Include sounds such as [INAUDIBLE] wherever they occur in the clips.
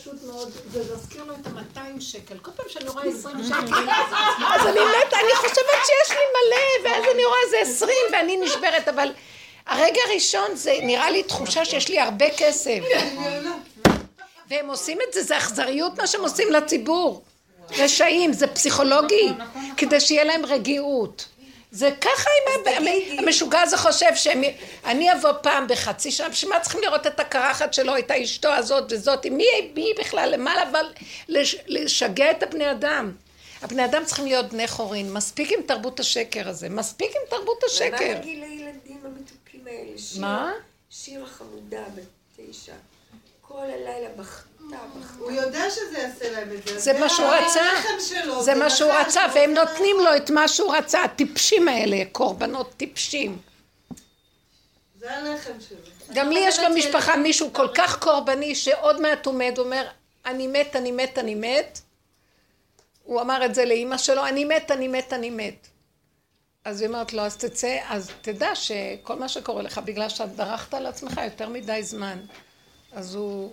פשוט מאוד, זה מזכיר לו את ה-200 שקל. כל פעם שאני רואה 20 שקל, [LAUGHS] אז אני מתה, אני חושבת שיש לי מלא, ואז אני רואה זה 20 ואני נשברת, אבל הרגע הראשון זה נראה לי תחושה שיש לי הרבה כסף. [LAUGHS] והם עושים את זה, זה אכזריות מה שהם עושים לציבור. רשעים, זה פסיכולוגי, כדי שיהיה להם רגיעות. זה ככה אם המשוגע הזה חושב שאני אבוא פעם בחצי שנה, בשביל מה צריכים לראות את הקרחת שלו, את האשתו הזאת וזאת, מי היא בכלל למעלה, אבל לשגע את הבני אדם. הבני אדם צריכים להיות בני חורין, מספיק עם תרבות השקר הזה, מספיק עם תרבות השקר. ומה נגיד לילדים המתוקים האלה? מה? שיר החמודה בת תשע, כל הלילה בכתה. הוא יודע שזה יעשה להם את זה. זה מה שהוא רצה, זה מה שהוא רצה, והם נותנים לו את מה שהוא רצה, הטיפשים האלה, קורבנות טיפשים. זה הלחם שלו. גם לי יש במשפחה מישהו כל כך קורבני שעוד מעט עומד, אומר, אני מת, אני מת, אני מת. הוא אמר את זה לאימא שלו, אני מת, אני מת, אני מת. אז היא אומרת לו, אז תצא, אז תדע שכל מה שקורה לך, בגלל שאת דרכת על עצמך יותר מדי זמן. אז הוא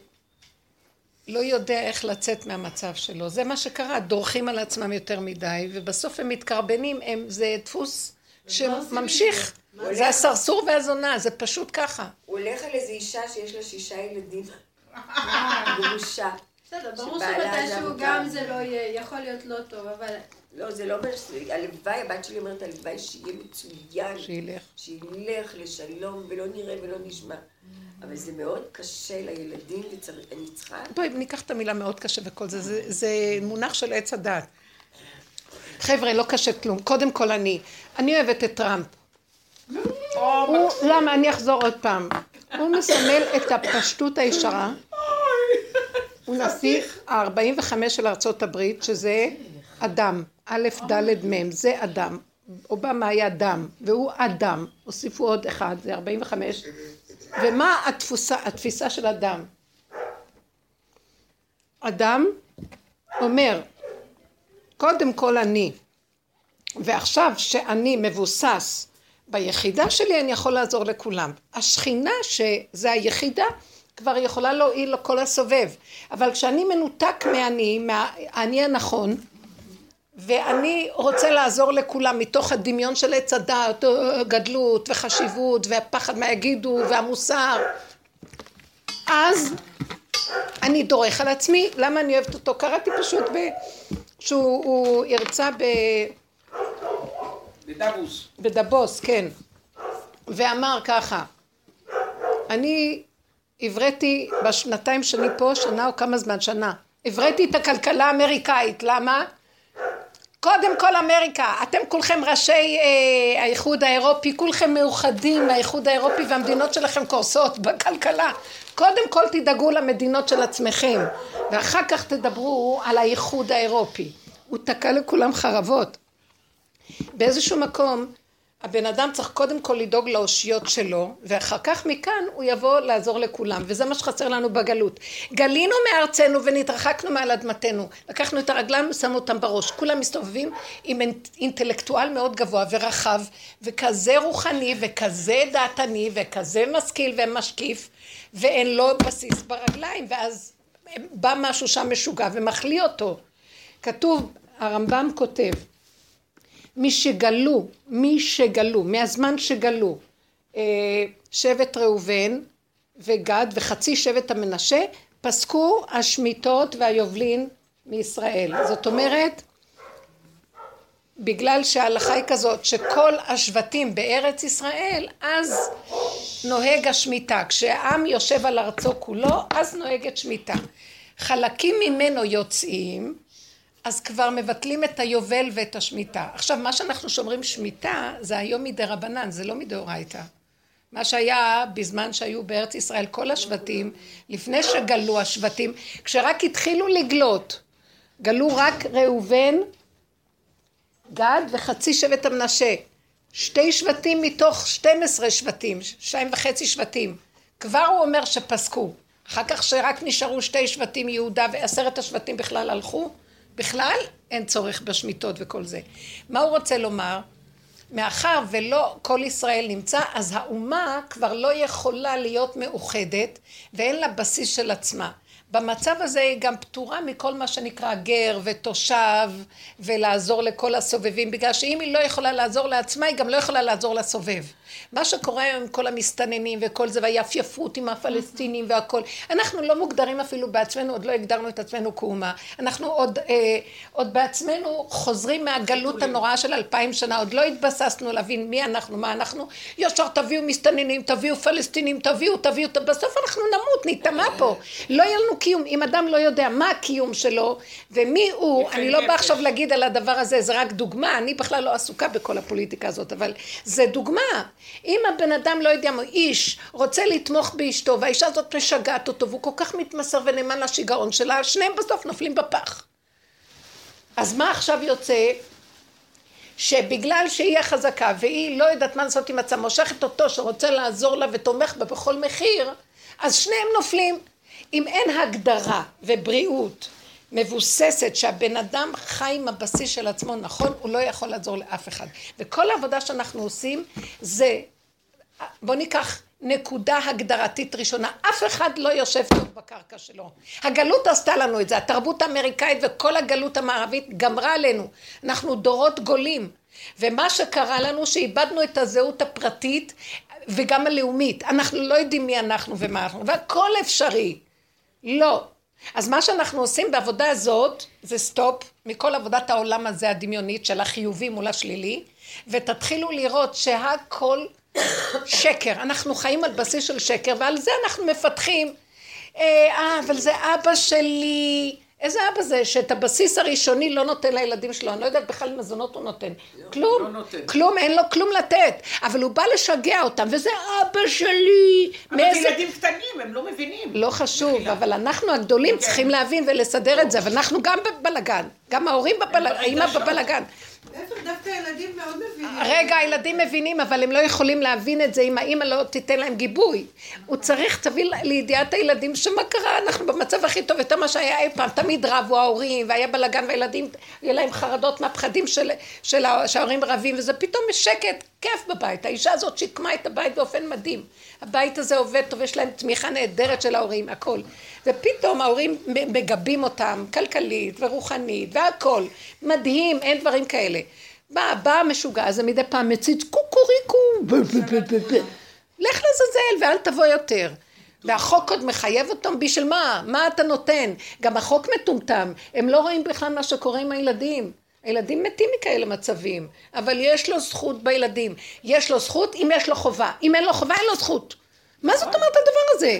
לא יודע איך לצאת מהמצב שלו. זה מה שקרה, דורכים על עצמם יותר מדי, ובסוף הם מתקרבנים, הם, זה דפוס שממשיך. זה הסרסור והזונה, זה פשוט ככה. הוא הולך על איזו אישה שיש לה שישה ילדים. [LAUGHS] גרושה. בסדר, ברור שמתישהו גם זה לא יהיה, יכול להיות לא טוב, אבל... לא, זה לא אומר הלוואי, הבת שלי אומרת, הלוואי שיהיה מצוין. שילך. שילך לשלום ולא נראה ולא נשמע. אבל זה מאוד קשה לילדים, ואני צריכה... בואי ניקח את המילה מאוד קשה וכל זה, זה, זה מונח של עץ הדת. חבר'ה, לא קשה כלום. קודם כל אני. אני אוהבת את טראמפ. הוא, למה? אני אחזור עוד פעם. הוא מסמל את הפשטות הישרה. הוא נשיא ה-45 של ארצות הברית, שזה אדם. א', ד', מ', זה אדם. אובמה היה דם, והוא אדם. הוסיפו עוד אחד, זה 45. ומה התפוסה, התפיסה של אדם? אדם אומר, קודם כל אני, ועכשיו שאני מבוסס ביחידה שלי, אני יכול לעזור לכולם. השכינה, שזה היחידה, כבר יכולה להועיל לכל הסובב. אבל כשאני מנותק מהאני, מהאני הנכון, ואני רוצה לעזור לכולם מתוך הדמיון של עץ הדעת, גדלות וחשיבות והפחד מה יגידו והמוסר אז אני דורך על עצמי, למה אני אוהבת אותו? קראתי פשוט ב... שהוא הרצה ב... בדבוס. בדבוס, כן. ואמר ככה, אני הבראתי בשנתיים שאני פה, שנה או כמה זמן? שנה. הבראתי את הכלכלה האמריקאית, למה? קודם כל אמריקה, אתם כולכם ראשי אה, האיחוד האירופי, כולכם מאוחדים מהאיחוד האירופי והמדינות שלכם קורסות בכלכלה. קודם כל תדאגו למדינות של עצמכם, ואחר כך תדברו על האיחוד האירופי. הוא תקע לכולם חרבות. באיזשהו מקום הבן אדם צריך קודם כל לדאוג לאושיות שלו, ואחר כך מכאן הוא יבוא לעזור לכולם, וזה מה שחסר לנו בגלות. גלינו מארצנו ונתרחקנו מעל אדמתנו, לקחנו את הרגליים ושמו אותם בראש, כולם מסתובבים עם אינטלקטואל מאוד גבוה ורחב, וכזה רוחני, וכזה דעתני, וכזה משכיל ומשקיף, ואין לו בסיס ברגליים, ואז בא משהו שם משוגע ומחליא אותו. כתוב, הרמב"ם כותב, מי שגלו, מי שגלו, מהזמן שגלו אה, שבט ראובן וגד וחצי שבט המנשה, פסקו השמיטות והיובלין מישראל. זאת אומרת, בגלל שההלכה היא כזאת שכל השבטים בארץ ישראל, אז נוהג השמיטה. כשהעם יושב על ארצו כולו, אז נוהגת שמיטה. חלקים ממנו יוצאים, אז כבר מבטלים את היובל ואת השמיטה. עכשיו, מה שאנחנו שומרים שמיטה, זה היום מדי רבנן, זה לא מדאורייתא. מה שהיה בזמן שהיו בארץ ישראל כל השבטים, לפני שגלו השבטים, כשרק התחילו לגלות, גלו רק ראובן, גד וחצי שבט המנשה. שתי שבטים מתוך 12 שבטים, שתיים וחצי שבטים. כבר הוא אומר שפסקו. אחר כך שרק נשארו שתי שבטים יהודה ועשרת השבטים בכלל הלכו, בכלל אין צורך בשמיטות וכל זה. מה הוא רוצה לומר? מאחר ולא כל ישראל נמצא, אז האומה כבר לא יכולה להיות מאוחדת ואין לה בסיס של עצמה. במצב הזה היא גם פטורה מכל מה שנקרא גר ותושב ולעזור לכל הסובבים, בגלל שאם היא לא יכולה לעזור לעצמה, היא גם לא יכולה לעזור לסובב. מה שקורה היום עם כל המסתננים וכל זה, והיפייפות עם הפלסטינים והכל, אנחנו לא מוגדרים אפילו בעצמנו, עוד לא הגדרנו את עצמנו כאומה. אנחנו עוד, אה, עוד בעצמנו חוזרים מהגלות הנוראה של אלפיים שנה, עוד לא התבססנו להבין מי אנחנו, מה אנחנו. ישר תביאו מסתננים, תביאו פלסטינים, תביאו, תביאו, בסוף אנחנו נמות, ניטמע פה. לא יהיה לנו קיום. אם אדם לא יודע מה הקיום שלו ומי הוא, אני לא באה עכשיו להגיד על הדבר הזה, זה רק דוגמה, אני בכלל לא עסוקה בכל הפוליטיקה הזאת, אבל זה דוגמה. אם הבן אדם לא יודע, איש רוצה לתמוך באשתו והאישה הזאת משגעת אותו והוא כל כך מתמסר ונאמן לשיגעון שלה, שניהם בסוף נופלים בפח. אז מה עכשיו יוצא? שבגלל שהיא החזקה והיא לא יודעת מה לעשות עם עצמה, מושכת אותו שרוצה לעזור לה ותומך בה בכל מחיר, אז שניהם נופלים. אם אין הגדרה ובריאות מבוססת שהבן אדם חי עם הבסיס של עצמו נכון, הוא לא יכול לעזור לאף אחד. וכל העבודה שאנחנו עושים זה, בוא ניקח נקודה הגדרתית ראשונה, אף אחד לא יושב טוב בקרקע שלו. הגלות עשתה לנו את זה, התרבות האמריקאית וכל הגלות המערבית גמרה עלינו. אנחנו דורות גולים. ומה שקרה לנו שאיבדנו את הזהות הפרטית וגם הלאומית. אנחנו לא יודעים מי אנחנו ומה אנחנו, והכל אפשרי. לא. אז מה שאנחנו עושים בעבודה הזאת זה סטופ מכל עבודת העולם הזה הדמיונית של החיובי מול השלילי ותתחילו לראות שהכל שקר, אנחנו חיים על בסיס של שקר ועל זה אנחנו מפתחים. אה, אבל זה אבא שלי איזה אבא זה שאת הבסיס הראשוני לא נותן לילדים שלו, אני לא יודעת בכלל מזונות הוא נותן. לא, כלום, לא נותן. כלום, אין לו כלום לתת. אבל הוא בא לשגע אותם, וזה אבא שלי. אבל מאיזה... ילדים קטנים, הם לא מבינים. לא חשוב, מחילה. אבל אנחנו הגדולים כן. צריכים להבין ולסדר את זה, אבל אנחנו גם בבלגן. גם ההורים בבלגן, האמא בבלגן. רגע, הילדים מבינים, אבל הם לא יכולים להבין את זה אם האמא לא תיתן להם גיבוי. הוא צריך, תביא לידיעת הילדים שמה קרה, אנחנו במצב הכי טוב, יותר מה שהיה אי פעם, תמיד רבו ההורים, והיה בלאגן, והילדים, יהיה להם חרדות מהפחדים של, של שההורים רבים, וזה פתאום שקט, כיף בבית. האישה הזאת שיקמה את הבית באופן מדהים. הבית הזה עובד טוב, יש להם תמיכה נהדרת של ההורים, הכל. ופתאום ההורים מגבים אותם, כלכלית ורוחנית והכל. מדהים, אין דברים כאלה. בא, בא המשוגע הזה מדי פעם מציץ קוקוריקו, לך לזלזל ואל תבוא יותר. והחוק עוד מחייב אותם בשביל מה? מה אתה נותן? גם החוק מטומטם, הם לא רואים בכלל מה שקורה עם הילדים. הילדים מתים מכאלה מצבים, אבל יש לו זכות בילדים. יש לו זכות אם יש לו חובה. אם אין לו חובה, אין לו זכות. מה זאת אומרת הדבר הזה?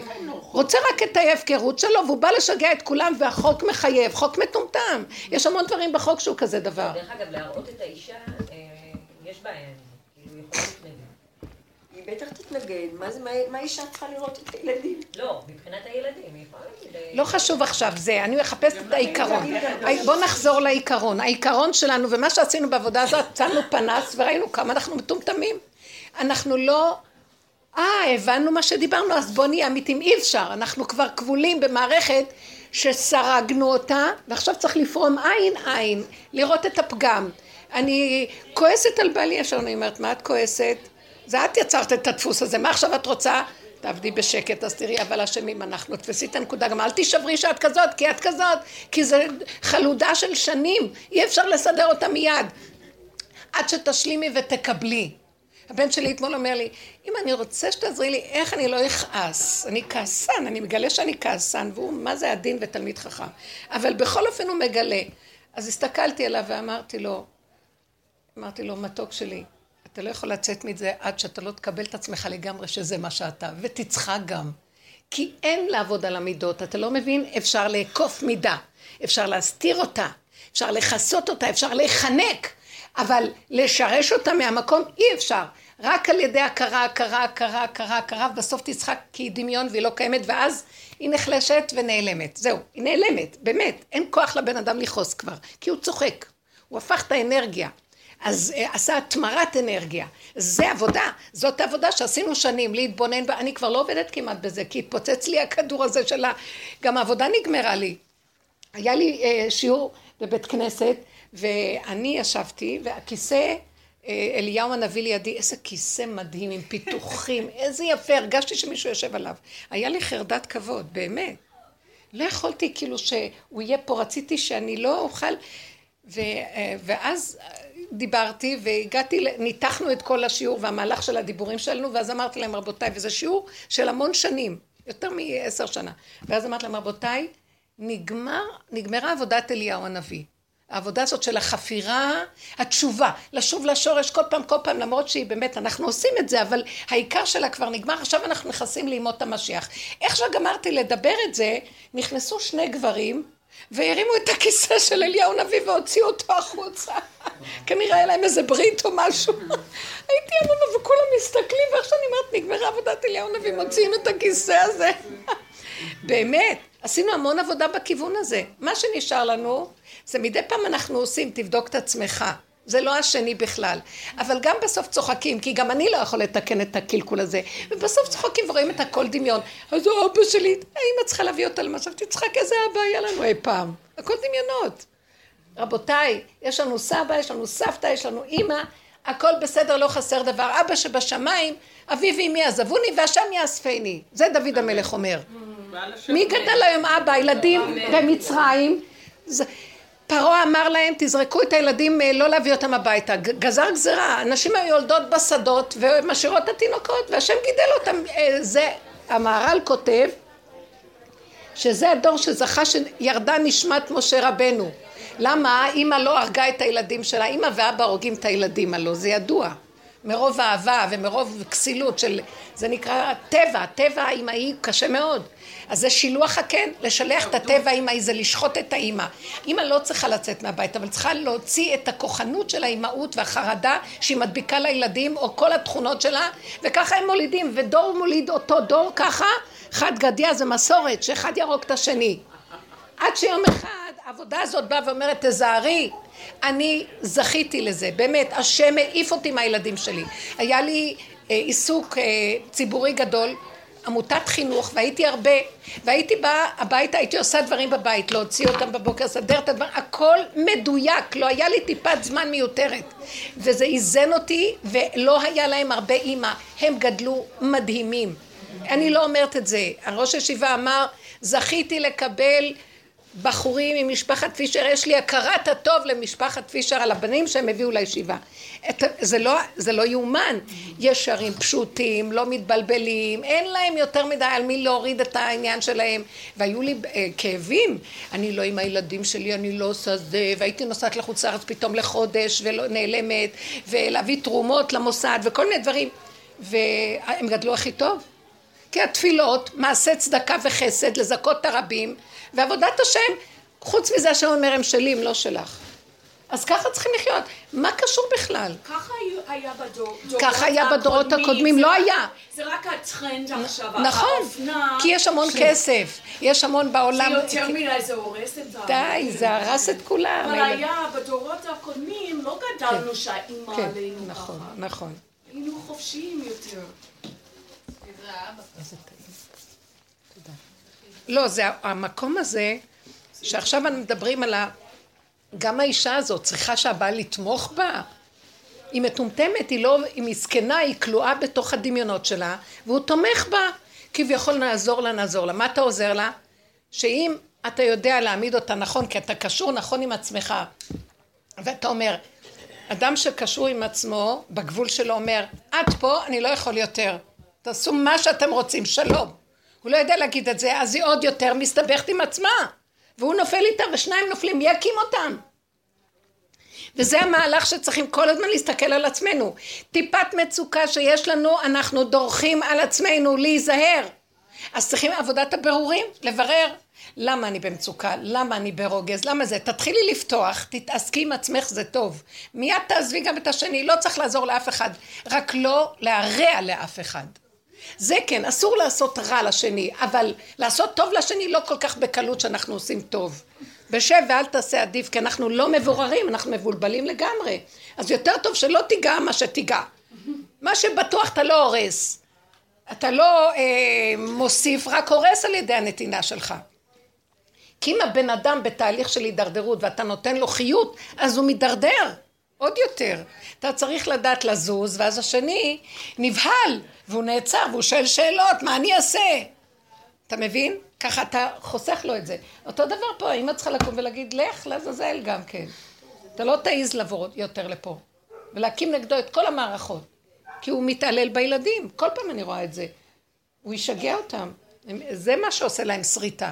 רוצה רק את ההפקרות שלו והוא בא לשגע את כולם והחוק מחייב, חוק מטומטם. יש המון דברים בחוק שהוא כזה דבר. דרך אגב, להראות את האישה, אה, יש בעיה, כאילו, יכולה להתנגד. היא בטח תתנגד, מה זה, מה אישה צריכה לראות את הילדים? לא, מבחינת הילדים, היא יכולה להגיד... אה, לא חשוב עכשיו זה, אני מחפשת את העיקרון. בוא נחזור לעיקרון. העיקרון שלנו, ומה שעשינו בעבודה הזאת, צלנו פנס וראינו כמה אנחנו מטומטמים. אנחנו לא... אה, הבנו מה שדיברנו, אז בוא נהיה אמיתים. אי אפשר, אנחנו כבר כבולים במערכת שסרגנו אותה, ועכשיו צריך לפרום עין עין, לראות את הפגם. אני כועסת על בעלי ישר, אני אומרת, מה את כועסת? זה את יצרת את הדפוס הזה, מה עכשיו את רוצה? תעבדי בשקט, אז תראי, אבל אשמים אנחנו. תפסי את הנקודה, גם אל תישברי שאת כזאת, כי את כזאת, כי זה חלודה של שנים, אי אפשר לסדר אותה מיד. עד שתשלימי ותקבלי. הבן שלי אתמול אומר לי, אם אני רוצה שתעזרי לי, איך אני לא אכעס? אני כעסן, אני מגלה שאני כעסן, והוא מה זה עדין ותלמיד חכם. אבל בכל אופן הוא מגלה. אז הסתכלתי עליו ואמרתי לו, אמרתי לו, מתוק שלי, אתה לא יכול לצאת מזה עד שאתה לא תקבל את עצמך לגמרי שזה מה שאתה, ותצחק גם. כי אין לעבוד על המידות, אתה לא מבין? אפשר לעקוף מידה, אפשר להסתיר אותה, אפשר לכסות אותה, אפשר להיחנק. אבל לשרש אותה מהמקום אי אפשר. רק על ידי הכרה, הכרה, הכרה, הכרה, הכרה, ובסוף תצחק כי היא דמיון והיא לא קיימת, ואז היא נחלשת ונעלמת. זהו, היא נעלמת, באמת. אין כוח לבן אדם לכעוס כבר, כי הוא צוחק. הוא הפך את האנרגיה. אז uh, עשה התמרת אנרגיה. זה עבודה, זאת העבודה שעשינו שנים, להתבונן, ואני כבר לא עובדת כמעט בזה, כי התפוצץ לי הכדור הזה של ה... גם העבודה נגמרה לי. היה לי uh, שיעור בבית כנסת, ואני ישבתי, והכיסא, אה, אליהו הנביא לידי, איזה כיסא מדהים עם פיתוחים, [LAUGHS] איזה יפה, הרגשתי שמישהו יושב עליו. היה לי חרדת כבוד, באמת. לא יכולתי כאילו שהוא יהיה פה, רציתי שאני לא אוכל, ו, אה, ואז דיברתי והגעתי, ניתחנו את כל השיעור והמהלך של הדיבורים שלנו, ואז אמרתי להם רבותיי, וזה שיעור של המון שנים, יותר מעשר שנה, ואז אמרתי להם רבותיי, נגמר, נגמרה עבודת אליהו הנביא. העבודה הזאת של החפירה, התשובה, לשוב לשורש כל פעם, כל פעם, למרות שהיא באמת, אנחנו עושים את זה, אבל העיקר שלה כבר נגמר, עכשיו אנחנו נכנסים לימות המשיח. איך שגמרתי לדבר את זה, נכנסו שני גברים, והרימו את הכיסא של אליהו נביא והוציאו אותו החוצה. כנראה היה להם איזה ברית או משהו. [LAUGHS] הייתי אמונה וכולם מסתכלים, ואיך שאני אומרת, נגמרה עבודת אליהו נביא, מוציאים את הכיסא הזה. [LAUGHS] באמת, עשינו המון עבודה בכיוון הזה. מה שנשאר לנו, זה מדי פעם אנחנו עושים, תבדוק את עצמך. זה לא השני בכלל. אבל גם בסוף צוחקים, כי גם אני לא יכול לתקן את הקלקול הזה. ובסוף צוחקים ורואים את הכל דמיון. אז האבא שלי, האמא צריכה להביא אותה למשל, תצחק איזה אבא היה לנו אי פעם. הכל דמיונות. רבותיי, יש לנו סבא, יש לנו סבתא, יש לנו אימא, הכל בסדר, לא חסר דבר. אבא שבשמיים, אבי ואמי עזבוני והשם יאספני. זה דוד המלך אומר. מי גדל היום אבא? הילדים במצרים. פרעה אמר להם, תזרקו את הילדים, אה, לא להביא אותם הביתה. גזר גזרה, אנשים היו יולדות בשדות ומשאירות את התינוקות, והשם גידל אותם. אה, זה, המהר"ל כותב, שזה הדור שזכה שירדה נשמת משה רבנו. למה אימא לא הרגה את הילדים שלה? אימא ואבא הורגים את הילדים הלא, זה ידוע. מרוב אהבה ומרוב כסילות של, זה נקרא טבע, טבע האימהי קשה מאוד. אז זה שילוח הקן, לשלח את הטבע האימהי זה לשחוט את האימא. אימא לא צריכה לצאת מהבית, אבל צריכה להוציא את הכוחנות של האימהות והחרדה שהיא מדביקה לילדים, או כל התכונות שלה, וככה הם מולידים, ודור מוליד אותו דור ככה, חד גדיא זה מסורת, שאחד ירוק את השני. עד שיום אחד העבודה הזאת באה ואומרת, תזהרי, אני זכיתי לזה, באמת, השם העיף אותי מהילדים שלי. היה לי אה, עיסוק אה, ציבורי גדול, עמותת חינוך, והייתי הרבה, והייתי באה הביתה, הייתי עושה דברים בבית, להוציא אותם בבוקר, לסדר את הדברים, הכל מדויק, לא היה לי טיפת זמן מיותרת. וזה איזן אותי, ולא היה להם הרבה אימא, הם גדלו מדהימים. אני לא אומרת את זה, הראש הישיבה אמר, זכיתי לקבל בחורים ממשפחת פישר, יש לי הכרת הטוב למשפחת פישר על הבנים שהם הביאו לישיבה. את, זה, לא, זה לא יאומן. ישרים, פשוטים, לא מתבלבלים, אין להם יותר מדי על מי להוריד את העניין שלהם. והיו לי אה, כאבים, אני לא עם הילדים שלי, אני לא עושה זה, והייתי נוסעת לחוץ לארץ פתאום לחודש ונעלמת, ולהביא תרומות למוסד וכל מיני דברים. והם גדלו הכי טוב. כי התפילות, מעשה צדקה וחסד, לזכות את הרבים, ועבודת השם, חוץ מזה השם אומר הם שלי, הם לא שלך. אז ככה צריכים לחיות. מה קשור בכלל? ככה היה בדור, ככה היה בדורות הקודמים, לא היה. זה רק הטרנד עכשיו, נכון, כי יש המון כסף, יש המון בעולם. זה יותר מדי, זה הורס את ה... די, זה הרס את כולם. אבל היה בדורות הקודמים, לא גדלנו כן. שהאימא כן, עלינו ככה. נכון, נכון. היינו חופשיים יותר. לא, זה המקום הזה, שעכשיו אנחנו מדברים על ה... גם האישה הזאת צריכה שהבעל יתמוך בה. היא מטומטמת, היא לא, היא מסכנה, היא כלואה בתוך הדמיונות שלה, והוא תומך בה. כביכול נעזור לה, נעזור לה. מה אתה עוזר לה? שאם אתה יודע להעמיד אותה נכון, כי אתה קשור נכון עם עצמך, ואתה אומר, אדם שקשור עם עצמו, בגבול שלו אומר, עד פה אני לא יכול יותר. תעשו מה שאתם רוצים, שלום. הוא לא יודע להגיד את זה, אז היא עוד יותר מסתבכת עם עצמה. והוא נופל איתה ושניים נופלים, מי יקים אותם? וזה המהלך שצריכים כל הזמן להסתכל על עצמנו. טיפת מצוקה שיש לנו, אנחנו דורכים על עצמנו להיזהר. אז צריכים עבודת הבירורים, לברר למה אני במצוקה, למה אני ברוגז, למה זה. תתחילי לפתוח, תתעסקי עם עצמך, זה טוב. מיד תעזבי גם את השני, לא צריך לעזור לאף אחד, רק לא להרע לאף אחד. זה כן, אסור לעשות רע לשני, אבל לעשות טוב לשני לא כל כך בקלות שאנחנו עושים טוב. בשב ואל תעשה עדיף, כי אנחנו לא מבוררים, אנחנו מבולבלים לגמרי. אז יותר טוב שלא תיגע מה שתיגע. מה שבטוח אתה לא הורס. אתה לא אה, מוסיף, רק הורס על ידי הנתינה שלך. כי אם הבן אדם בתהליך של הידרדרות ואתה נותן לו חיות, אז הוא מידרדר. עוד יותר. אתה צריך לדעת לזוז, ואז השני נבהל, והוא נעצר, והוא שואל שאלות, מה אני אעשה? אתה מבין? ככה אתה חוסך לו את זה. אותו דבר פה, האמא צריכה לקום ולהגיד, לך לעזאזל גם כן. אתה לא תעז לבוא יותר לפה. ולהקים נגדו את כל המערכות. כי הוא מתעלל בילדים. כל פעם אני רואה את זה. הוא ישגע אותם. זה מה שעושה להם שריטה.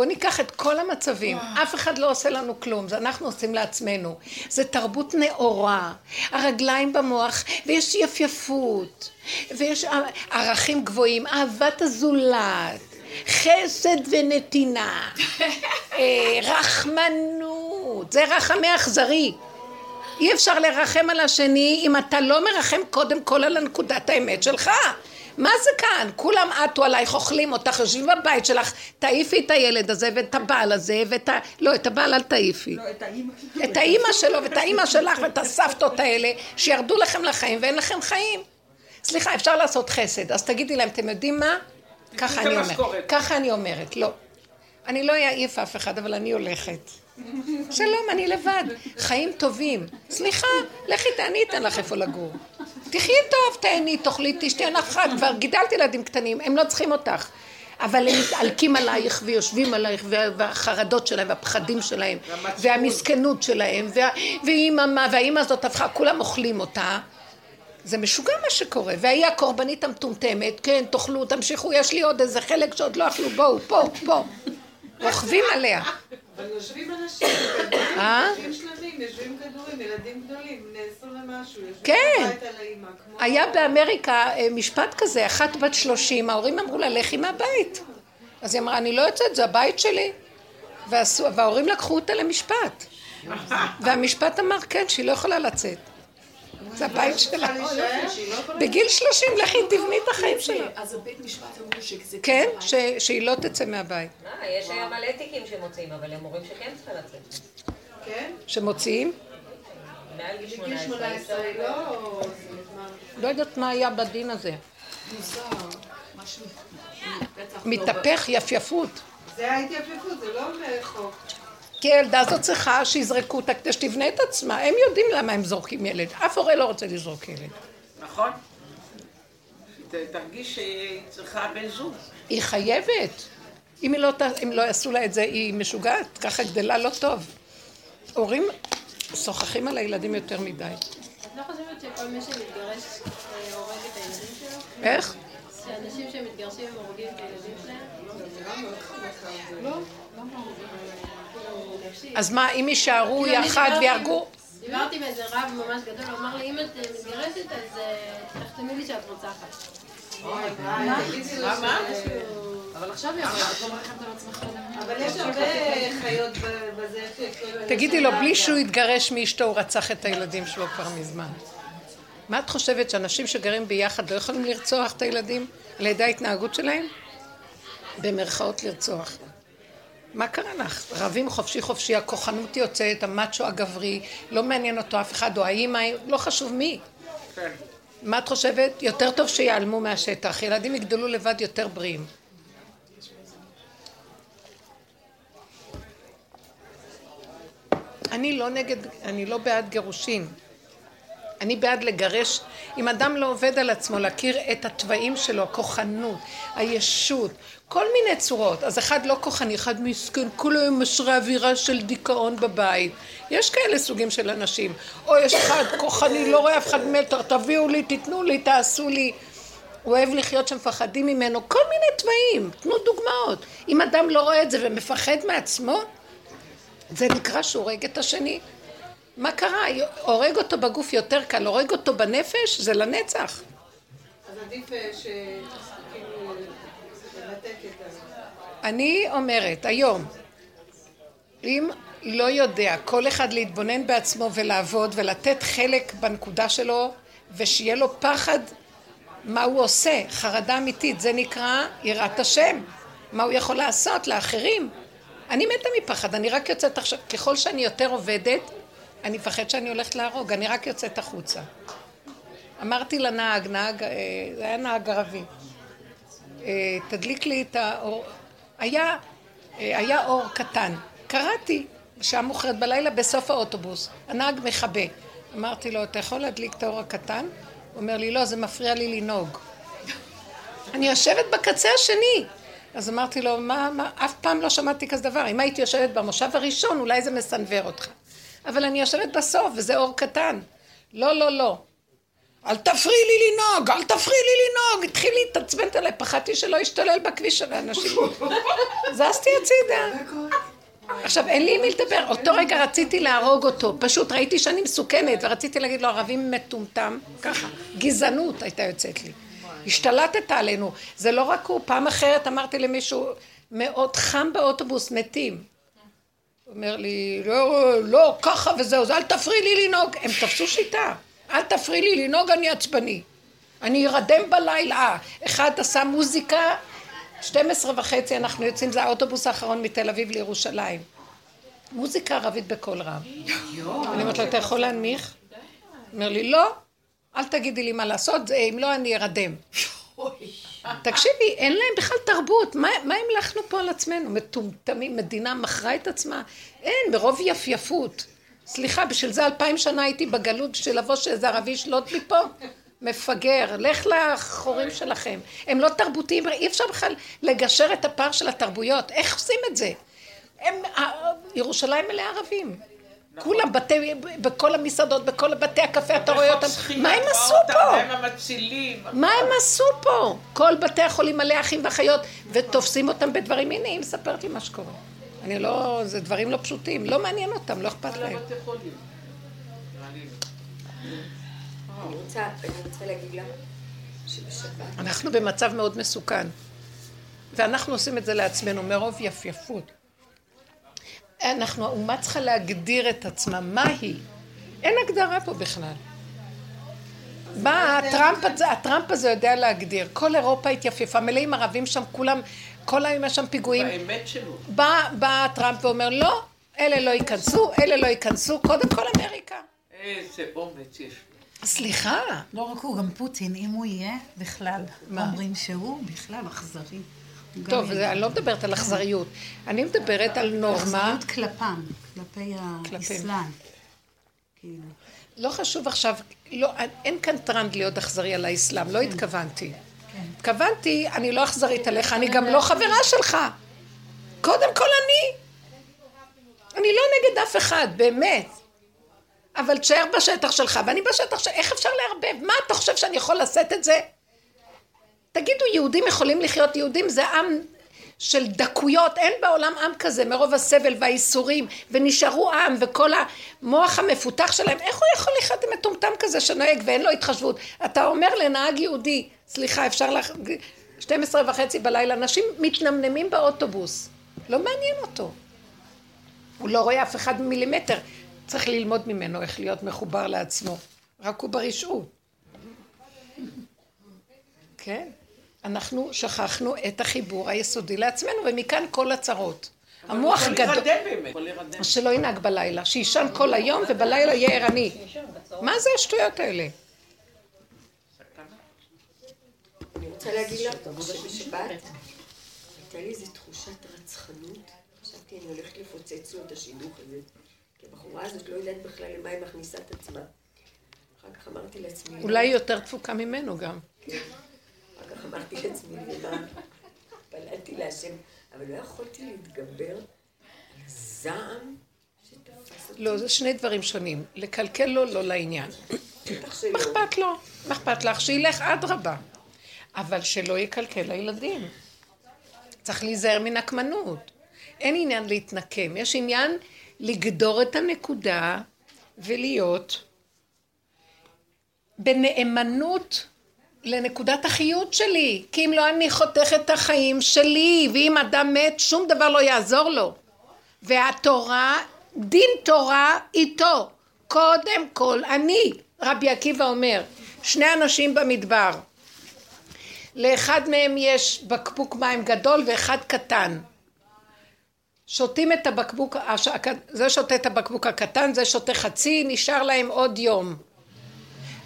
בואו ניקח את כל המצבים, אף אחד לא עושה לנו כלום, זה אנחנו עושים לעצמנו. זה תרבות נאורה, הרגליים במוח, ויש יפייפות, ויש ערכים גבוהים, אהבת הזולת, חסד ונתינה, אה, רחמנות, זה רחמי אכזרי. אי אפשר לרחם על השני אם אתה לא מרחם קודם כל על הנקודת האמת שלך. מה זה כאן? כולם עטו עלייך, אוכלים אותך, יושבים בבית שלך, תעיפי את הילד הזה ואת הבעל הזה ואת ה... לא, את הבעל אל תעיפי. לא, את האימא. את האימא שלו ואת האימא שלך ואת הסבתות האלה שירדו לכם לחיים ואין לכם חיים. סליחה, אפשר לעשות חסד, אז תגידי להם, אתם יודעים מה? ככה אני אומרת. ככה אני אומרת, לא. אני לא אעיף אף אחד, אבל אני הולכת. שלום, אני לבד. חיים טובים. סליחה, לכי תעני, אתן לך איפה לגור. תחי טוב, תהני, תאכלי, תשתי אחד. כבר גידלתי ילדים קטנים, הם לא צריכים אותך. אבל הם מתעלקים עלייך ויושבים עלייך והחרדות שלהם והפחדים שלהם והמסכנות שלהם ואימא מה והאימא הזאת הפכה כולם אוכלים אותה זה משוגע מה שקורה והיא הקורבנית המטומטמת כן תאכלו תמשיכו יש לי עוד איזה חלק שעוד לא אכלו בואו פה פה רוכבים עליה אבל יושבים אנשים, [COUGHS] אה? יושבים שלמים, יושבים כדורים, ילדים גדולים, בני עשרים ומשהו, כן. היה באמריקה אה, משפט כזה, אחת בת שלושים, ההורים אמרו לה, לכי מהבית. אז היא אמרה, אני לא יוצאת, זה הבית שלי. וההורים לקחו אותה למשפט. [LAUGHS] והמשפט אמר, כן, שהיא לא יכולה לצאת. זה הבית שלה. בגיל שלושים, לכי תבני את החיים שלה. אז הבית משפט אמרו שזה... כן, שהיא לא תצא מהבית. אה, יש היום מלא תיקים שמוציאים, אבל הם אומרים שכן צריכה לצאת. כן? שמוציאים? מעל גיל 18. לא... לא יודעת מה היה בדין הזה. מתהפך יפייפות. זה ההתייפייפות, זה לא חוק. כי הילדה הזאת צריכה שיזרקו אותה כדי שתבנה את עצמה. הם יודעים למה הם זורקים ילד. אף הורה לא רוצה לזרוק ילד. נכון. תרגיש שהיא צריכה בן זוג. היא חייבת. אם, לא, אם לא יעשו לה את זה, היא משוגעת. ככה גדלה לא טוב. הורים שוחחים על הילדים יותר מדי. את לא חושבת שכל מי שמתגרש אה, הורג את הילדים שלו? איך? שאנשים שמתגרשים הם הורגים את הילדים שלהם? לא. אז מה, אם יישארו יחד ויהרגו? דיברתי עם איזה רב ממש גדול, הוא אמר לי, אם את מתגרשת, אז אה, תחתמי לי שאת רוצחת. אבל עכשיו היא את לא מרחמת על עצמך. אבל יש הרבה חיות בזה. תגידי לו, בלי שהוא יתגרש מאשתו, הוא רצח את הילדים שלו כבר מזמן. מה את חושבת, שאנשים שגרים ביחד לא יכולים לרצוח את הילדים על ידי ההתנהגות שלהם? במרכאות לרצוח. מה קרה לך? רבים חופשי חופשי, הכוחנות יוצאת, המאצ'ו הגברי, לא מעניין אותו אף אחד, או האימא, לא חשוב מי. כן. מה את חושבת? יותר טוב שיעלמו מהשטח, ילדים יגדלו לבד יותר בריאים. אני לא נגד, אני לא בעד גירושין. אני בעד לגרש, אם אדם לא עובד על עצמו, להכיר את התוואים שלו, הכוחנות, הישות, כל מיני צורות. אז אחד לא כוחני, אחד מסכן, כל היום משרה אווירה של דיכאון בבית. יש כאלה סוגים של אנשים. או יש אחד [COUGHS] כוחני, לא רואה אף אחד מטר, תביאו לי, תיתנו לי, תעשו לי. הוא אוהב לחיות שמפחדים ממנו, כל מיני תוואים, תנו דוגמאות. אם אדם לא רואה את זה ומפחד מעצמו, זה נקרא שהוא הורג את השני. מה קרה? הורג אותו בגוף יותר קל, הורג אותו בנפש, זה לנצח. אז עדיף אה, ש... אני אומרת, היום, אם לא יודע כל אחד להתבונן בעצמו ולעבוד ולתת חלק בנקודה שלו ושיהיה לו פחד מה הוא עושה, חרדה אמיתית, זה נקרא יראת השם, מה הוא יכול לעשות לאחרים. אני מתה מפחד, אני רק יוצאת עכשיו, ככל שאני יותר עובדת, אני מפחד שאני הולכת להרוג, אני רק יוצאת החוצה. אמרתי לנהג, נהג, אה, זה היה נהג ערבי, אה, תדליק לי את האור, היה, אה, היה אור קטן, קראתי, שעה מאוחרת בלילה בסוף האוטובוס, הנהג מכבה. אמרתי לו, אתה יכול להדליק את האור הקטן? הוא אומר לי, לא, זה מפריע לי לנהוג. אני יושבת בקצה השני. אז אמרתי לו, מה, מה, אף פעם לא שמעתי כזה דבר. אם הייתי יושבת במושב הראשון, אולי זה מסנוור אותך. אבל אני יושבת בסוף, וזה אור קטן. לא, לא, לא. אל תפריעי לי לנהוג, אל תפריעי לי לנהוג. התחיל להתעצבן עליי, פחדתי שלא ישתולל בכביש של האנשים. [LAUGHS] זזתי הצידה. עכשיו, אין לי עם מי לדבר. אותו רגע רציתי להרוג אותו. פשוט ראיתי שאני מסוכנת, ורציתי להגיד לו, ערבים מטומטם. ככה. גזענות הייתה יוצאת לי. השתלטת עלינו. זה לא רק הוא, פעם אחרת אמרתי למישהו, מאוד חם באוטובוס, מתים. הוא אומר לי, לא, לא, ככה וזהו, אל תפריעי לי לנהוג. הם תפסו שיטה. אל תפריעי לי לנהוג, אני עצבני. אני ארדם בלילה. אחד עשה מוזיקה, 12 וחצי אנחנו יוצאים, זה האוטובוס האחרון מתל אביב לירושלים. מוזיקה ערבית בקול רם. אני אומרת לו, אתה יכול להנמיך? אומר לי, לא, אל תגידי לי מה לעשות, אם לא אני ארדם. תקשיבי, אין להם בכלל תרבות, מה, מה המלכנו פה על עצמנו? מטומטמים, מדינה מכרה את עצמה? אין, מרוב יפייפות. סליחה, בשביל זה אלפיים שנה הייתי בגלות, בשביל לבוא שאיזה ערבי ישלוט לי פה? מפגר, לך לחורים שלכם. הם לא תרבותיים, אי אפשר בכלל לגשר את הפער של התרבויות. איך עושים את זה? הם, ירושלים מלאה ערבים. כולם בתי, בכל המסעדות, בכל בתי הקפה, אתה רואה אותם. מה הם עשו פה? מה הם עשו פה? כל בתי החולים מלא אחים ואחיות, ותופסים אותם בדברים. הנה, היא מספרת לי מה שקורה. אני לא, זה דברים לא פשוטים. לא מעניין אותם, לא אכפת להם. אני רוצה, אני רוצה להגיד לה שבשבת... אנחנו במצב מאוד מסוכן. ואנחנו עושים את זה לעצמנו מרוב יפייפות. אנחנו, האומה צריכה להגדיר את עצמה, מה היא? אין הגדרה פה בכלל. בא הטראמפ הזה, הטראמפ הזה יודע להגדיר. כל אירופה התייפייפה, מלאים ערבים שם, כולם, כל היום יש שם פיגועים. באמת שלו. בא, בא טראמפ ואומר, לא, אלה לא ייכנסו, אלה לא ייכנסו, קודם כל אמריקה. איזה אומץ יש. סליחה. לא רק הוא, גם פוטין, אם הוא יהיה, בכלל. אומרים שהוא בכלל אכזרי. טוב, אני לא מדברת על אכזריות. אני מדברת על נורמה... אכזריות כלפם, כלפי האסלאם. לא חשוב עכשיו, לא, אין כאן טרנד להיות אכזרי על האסלאם, לא התכוונתי. התכוונתי, אני לא אכזרית עליך, אני גם לא חברה שלך. קודם כל אני. אני לא נגד אף אחד, באמת. אבל תשאר בשטח שלך, ואני בשטח שלך, איך אפשר לערבב? מה אתה חושב שאני יכול לשאת את זה? תגידו, יהודים יכולים לחיות, יהודים זה עם של דקויות, אין בעולם עם כזה מרוב הסבל והאיסורים, ונשארו עם וכל המוח המפותח שלהם, איך הוא יכול לחיות עם מטומטם כזה שנוהג ואין לו התחשבות? אתה אומר לנהג יהודי, סליחה, אפשר לך, 12 וחצי בלילה, אנשים מתנמנמים באוטובוס, לא מעניין אותו. הוא לא רואה אף אחד מילימטר, צריך ללמוד ממנו איך להיות מחובר לעצמו, רק הוא ברשעות. כן? אנחנו שכחנו את החיבור היסודי לעצמנו, ומכאן כל הצרות. המוח גדול. אז שלא ינהג בלילה, שיישן כל היום ובלילה יהיה ערני. מה זה השטויות האלה? אני רוצה להגיד לך שבשבת הייתה לי איזו תחושת רצחנות. חשבתי, אני הולכת לפוצץ לו את השידוך הזה. כי הבחורה הזאת לא יודעת בכלל למה היא מכניסה את עצמה. אחר כך אמרתי לעצמי... אולי היא יותר תפוקה ממנו גם. אמרתי לעצמי, ומה? התפללתי להשם, אבל לא יכולתי להתגבר על הזעם שתפס אותי. לא, זה שני דברים שונים. לקלקל לו, לא לעניין. מה אכפת לו? מה אכפת לך? שילך אדרבה. אבל שלא יקלקל לילדים. צריך להיזהר מנקמנות. אין עניין להתנקם, יש עניין לגדור את הנקודה ולהיות בנאמנות לנקודת החיות שלי, כי אם לא אני חותך את החיים שלי, ואם אדם מת שום דבר לא יעזור לו. והתורה, דין תורה איתו, קודם כל אני, רבי עקיבא אומר, שני אנשים במדבר, לאחד מהם יש בקבוק מים גדול ואחד קטן. שותים את הבקבוק, זה שותה את הבקבוק הקטן, זה שותה חצי, נשאר להם עוד יום.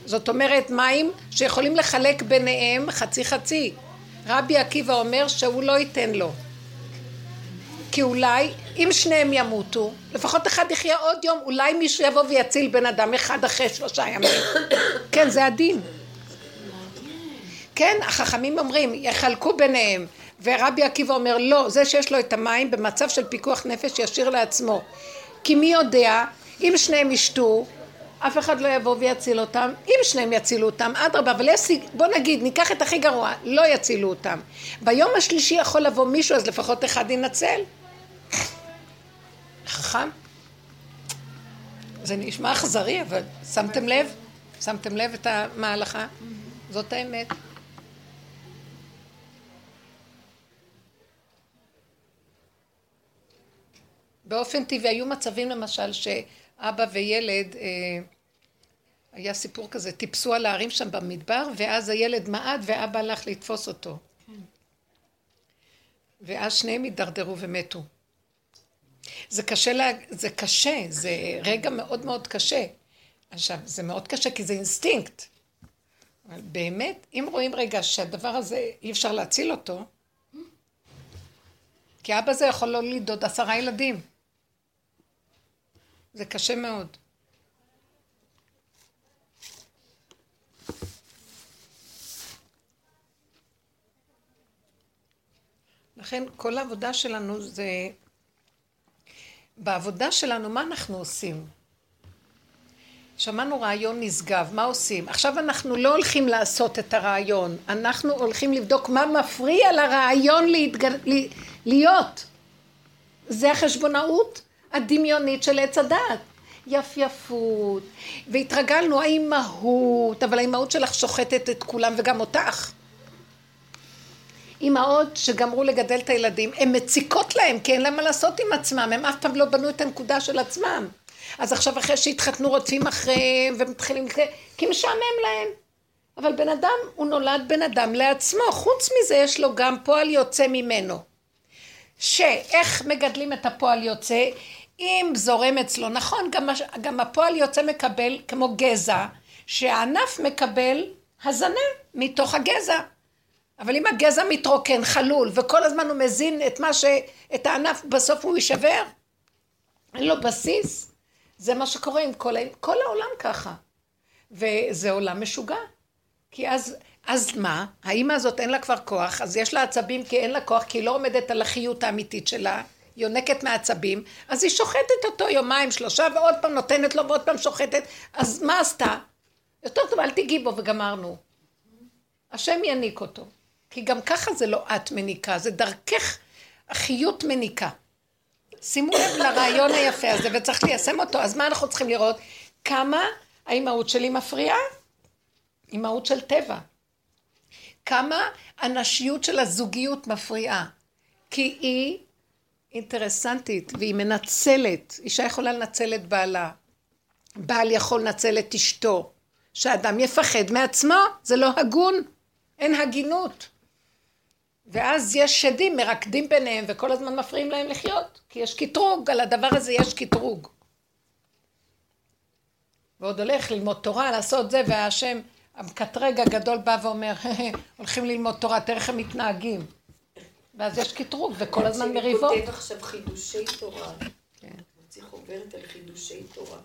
זאת אומרת מים שיכולים לחלק ביניהם חצי חצי. רבי עקיבא אומר שהוא לא ייתן לו. כי אולי אם שניהם ימותו, לפחות אחד יחיה עוד יום, אולי מישהו יבוא ויציל בן אדם אחד אחרי שלושה ימים. [COUGHS] כן, זה הדין. כן, החכמים אומרים, יחלקו ביניהם. ורבי עקיבא אומר, לא, זה שיש לו את המים במצב של פיקוח נפש ישאיר לעצמו. כי מי יודע, אם שניהם ישתו, אף אחד לא יבוא ויציל אותם, אם שניהם יצילו אותם, אדרבה, אבל יש, בוא נגיד, ניקח את הכי גרוע, לא יצילו אותם. ביום השלישי יכול לבוא מישהו, אז לפחות אחד ינצל. חכם. זה נשמע אכזרי, אבל שמתם לב? שמתם לב את המהלכה? זאת האמת. באופן טבעי היו מצבים למשל שאבא וילד, אה, היה סיפור כזה, טיפסו על ההרים שם במדבר ואז הילד מעד ואבא הלך לתפוס אותו. ואז שניהם הידרדרו ומתו. זה קשה, לה, זה קשה, זה רגע מאוד מאוד קשה. עכשיו, זה מאוד קשה כי זה אינסטינקט. אבל באמת, אם רואים רגע שהדבר הזה אי אפשר להציל אותו, כי אבא זה יכול להוליד עשרה ילדים. זה קשה מאוד. לכן כל העבודה שלנו זה... בעבודה שלנו, מה אנחנו עושים? שמענו רעיון נשגב, מה עושים? עכשיו אנחנו לא הולכים לעשות את הרעיון, אנחנו הולכים לבדוק מה מפריע לרעיון להתג... להיות. זה החשבונאות הדמיונית של עץ הדעת. יפייפות, והתרגלנו האימהות, אבל האימהות שלך שוחטת את כולם וגם אותך. אימהות שגמרו לגדל את הילדים, הן מציקות להם, כי אין להם מה לעשות עם עצמם, הם אף פעם לא בנו את הנקודה של עצמם. אז עכשיו אחרי שהתחתנו רודפים אחריהם ומתחילים, כי משעמם להם. אבל בן אדם, הוא נולד בן אדם לעצמו, חוץ מזה יש לו גם פועל יוצא ממנו. שאיך מגדלים את הפועל יוצא? אם זורם אצלו, נכון, גם, גם הפועל יוצא מקבל כמו גזע, שהענף מקבל הזנה מתוך הגזע. אבל אם הגזע מתרוקן, חלול, וכל הזמן הוא מזין את מה ש... את הענף, בסוף הוא יישבר. אין לו בסיס. זה מה שקורה עם כל, כל העולם ככה. וזה עולם משוגע. כי אז, אז מה? האימא הזאת אין לה כבר כוח, אז יש לה עצבים כי אין לה כוח, כי היא לא עומדת על החיות האמיתית שלה, יונקת מעצבים, אז היא שוחטת אותו יומיים, שלושה, ועוד פעם נותנת לו ועוד פעם שוחטת, אז מה עשתה? יותר טוב, אל תיגעי בו וגמרנו. השם יניק אותו. כי גם ככה זה לא את מניקה, זה דרכך החיות מניקה. שימו לב לרעיון היפה הזה, וצריך ליישם אותו. אז מה אנחנו צריכים לראות? כמה האימהות שלי מפריעה? אימהות של טבע. כמה הנשיות של הזוגיות מפריעה. כי היא אינטרסנטית, והיא מנצלת. אישה יכולה לנצל את בעלה. בעל יכול לנצל את אשתו. שאדם יפחד מעצמו, זה לא הגון. אין הגינות. ואז יש שדים מרקדים ביניהם וכל הזמן מפריעים להם לחיות, כי יש קטרוג, על הדבר הזה יש קטרוג. ועוד הולך ללמוד תורה, לעשות זה, והשם, המקטרג הגדול בא ואומר, [LAUGHS] הולכים ללמוד תורה, תראה איך הם מתנהגים. ואז יש קטרוג, וכל הזמן מריבות. אני כותב עכשיו חידושי תורה. כן. מוציא חוברת על חידושי תורה.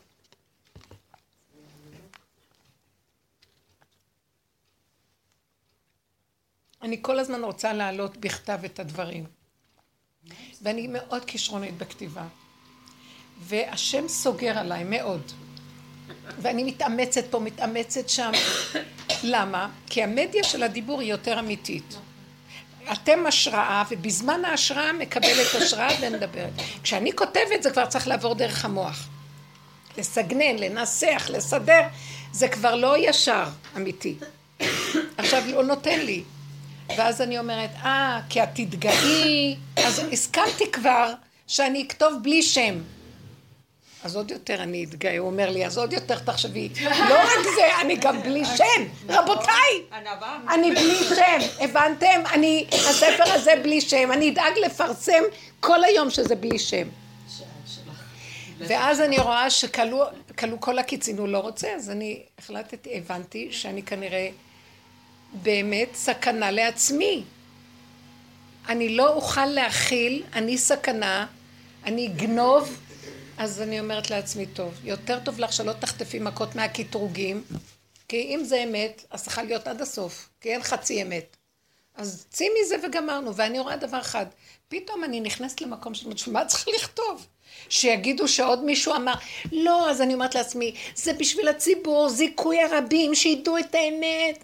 אני כל הזמן רוצה להעלות בכתב את הדברים. ואני מאוד כישרונית בכתיבה. והשם סוגר עליי מאוד. ואני מתאמצת פה, מתאמצת שם. למה? כי המדיה של הדיבור היא יותר אמיתית. אתם השראה, ובזמן ההשראה מקבלת השראה ומדברת. כשאני כותבת זה כבר צריך לעבור דרך המוח. לסגנן, לנסח, לסדר, זה כבר לא ישר אמיתי. עכשיו לא נותן לי. ואז אני אומרת, אה, כי את תתגאי, אז הסכמתי כבר שאני אכתוב בלי שם. אז עוד יותר אני אתגאה, הוא אומר לי, אז עוד יותר תחשבי, לא רק זה, אני גם בלי שם, רבותיי, אני בלי שם, הבנתם? אני, הספר הזה בלי שם, אני אדאג לפרסם כל היום שזה בלי שם. ואז אני רואה שכלו כל הקיצין, הוא לא רוצה, אז אני החלטתי, הבנתי שאני כנראה באמת סכנה לעצמי. אני לא אוכל להכיל, אני סכנה, אני אגנוב, אז אני אומרת לעצמי, טוב, יותר טוב לך שלא תחטפי מכות מהקטרוגים, כי אם זה אמת, אז צריכה להיות עד הסוף, כי אין חצי אמת. אז צאי מזה וגמרנו, ואני רואה דבר אחד, פתאום אני נכנסת למקום של מה צריך לכתוב? שיגידו שעוד מישהו אמר, לא, אז אני אומרת לעצמי, זה בשביל הציבור, זיכוי הרבים, שידעו את האמת.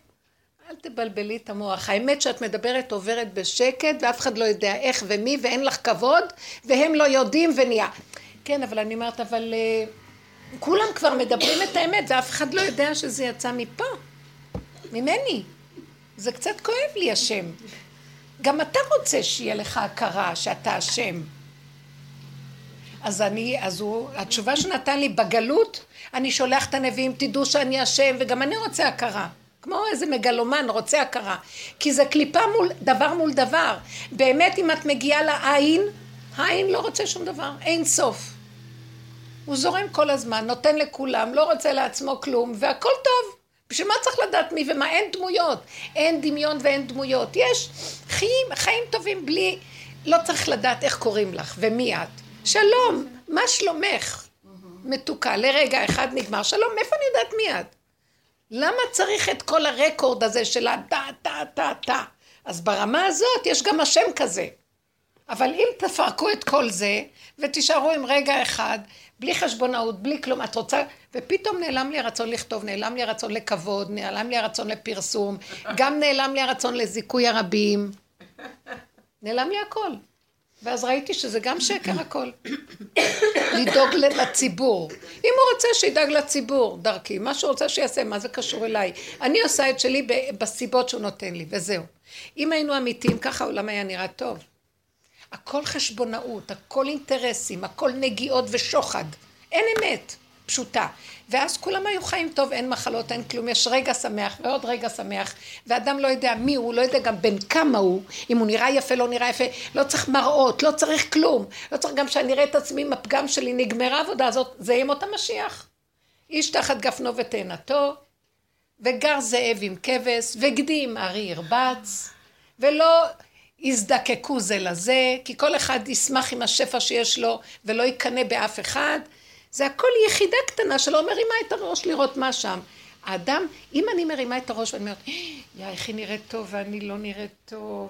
אל תבלבלי את המוח. האמת שאת מדברת עוברת בשקט, ואף אחד לא יודע איך ומי, ואין לך כבוד, והם לא יודעים ונהיה. כן, אבל אני אומרת, אבל uh, כולם כבר מדברים את האמת, ואף אחד לא יודע שזה יצא מפה, ממני. זה קצת כואב לי השם. גם אתה רוצה שיהיה לך הכרה שאתה אשם. אז אני, אז הוא, התשובה שנתן לי בגלות, אני שולח את הנביאים, תדעו שאני אשם, וגם אני רוצה הכרה. כמו איזה מגלומן רוצה הכרה. כי זה קליפה מול, דבר מול דבר. באמת אם את מגיעה לעין, העין לא רוצה שום דבר, אין סוף. הוא זורם כל הזמן, נותן לכולם, לא רוצה לעצמו כלום, והכל טוב. בשביל מה צריך לדעת מי ומה? אין דמויות. אין דמיון ואין דמויות. יש חיים, חיים טובים בלי... לא צריך לדעת איך קוראים לך ומי את. שלום, מה שלומך? מתוקה, לרגע אחד נגמר. שלום, מאיפה אני יודעת מי את? למה צריך את כל הרקורד הזה של הטה, טה, טה, טה? אז ברמה הזאת יש גם השם כזה. אבל אם תפרקו את כל זה, ותישארו עם רגע אחד, בלי חשבונאות, בלי כלום, את רוצה, ופתאום נעלם לי הרצון לכתוב, נעלם לי הרצון לכבוד, נעלם לי הרצון לפרסום, גם נעלם לי הרצון לזיכוי הרבים. נעלם לי הכל. ואז ראיתי שזה גם שקר הכל. לדאוג לציבור. אם הוא רוצה שידאג לציבור, דרכי. מה שהוא רוצה שיעשה, מה זה קשור אליי? אני עושה את שלי בסיבות שהוא נותן לי, וזהו. אם היינו אמיתיים, ככה העולם היה נראה טוב. הכל חשבונאות, הכל אינטרסים, הכל נגיעות ושוחד. אין אמת פשוטה. ואז כולם היו חיים טוב, אין מחלות, אין כלום, יש רגע שמח ועוד רגע שמח, ואדם לא יודע מי הוא, לא יודע גם בין כמה הוא, אם הוא נראה יפה, לא נראה יפה, לא צריך מראות, לא צריך כלום, לא צריך גם שאני אראה את עצמי עם הפגם שלי, נגמרה העבודה הזאת, זה ימות המשיח. איש תחת גפנו ותאנתו, וגר זאב עם כבש, וגדי עם ארי ירבץ, ולא יזדקקו זה לזה, כי כל אחד ישמח עם השפע שיש לו, ולא יקנא באף אחד. זה הכל יחידה קטנה שלא מרימה את הראש לראות מה שם. האדם, אם אני מרימה את הראש ואני אומרת, יא, איך היא נראית טוב ואני לא נראית טוב,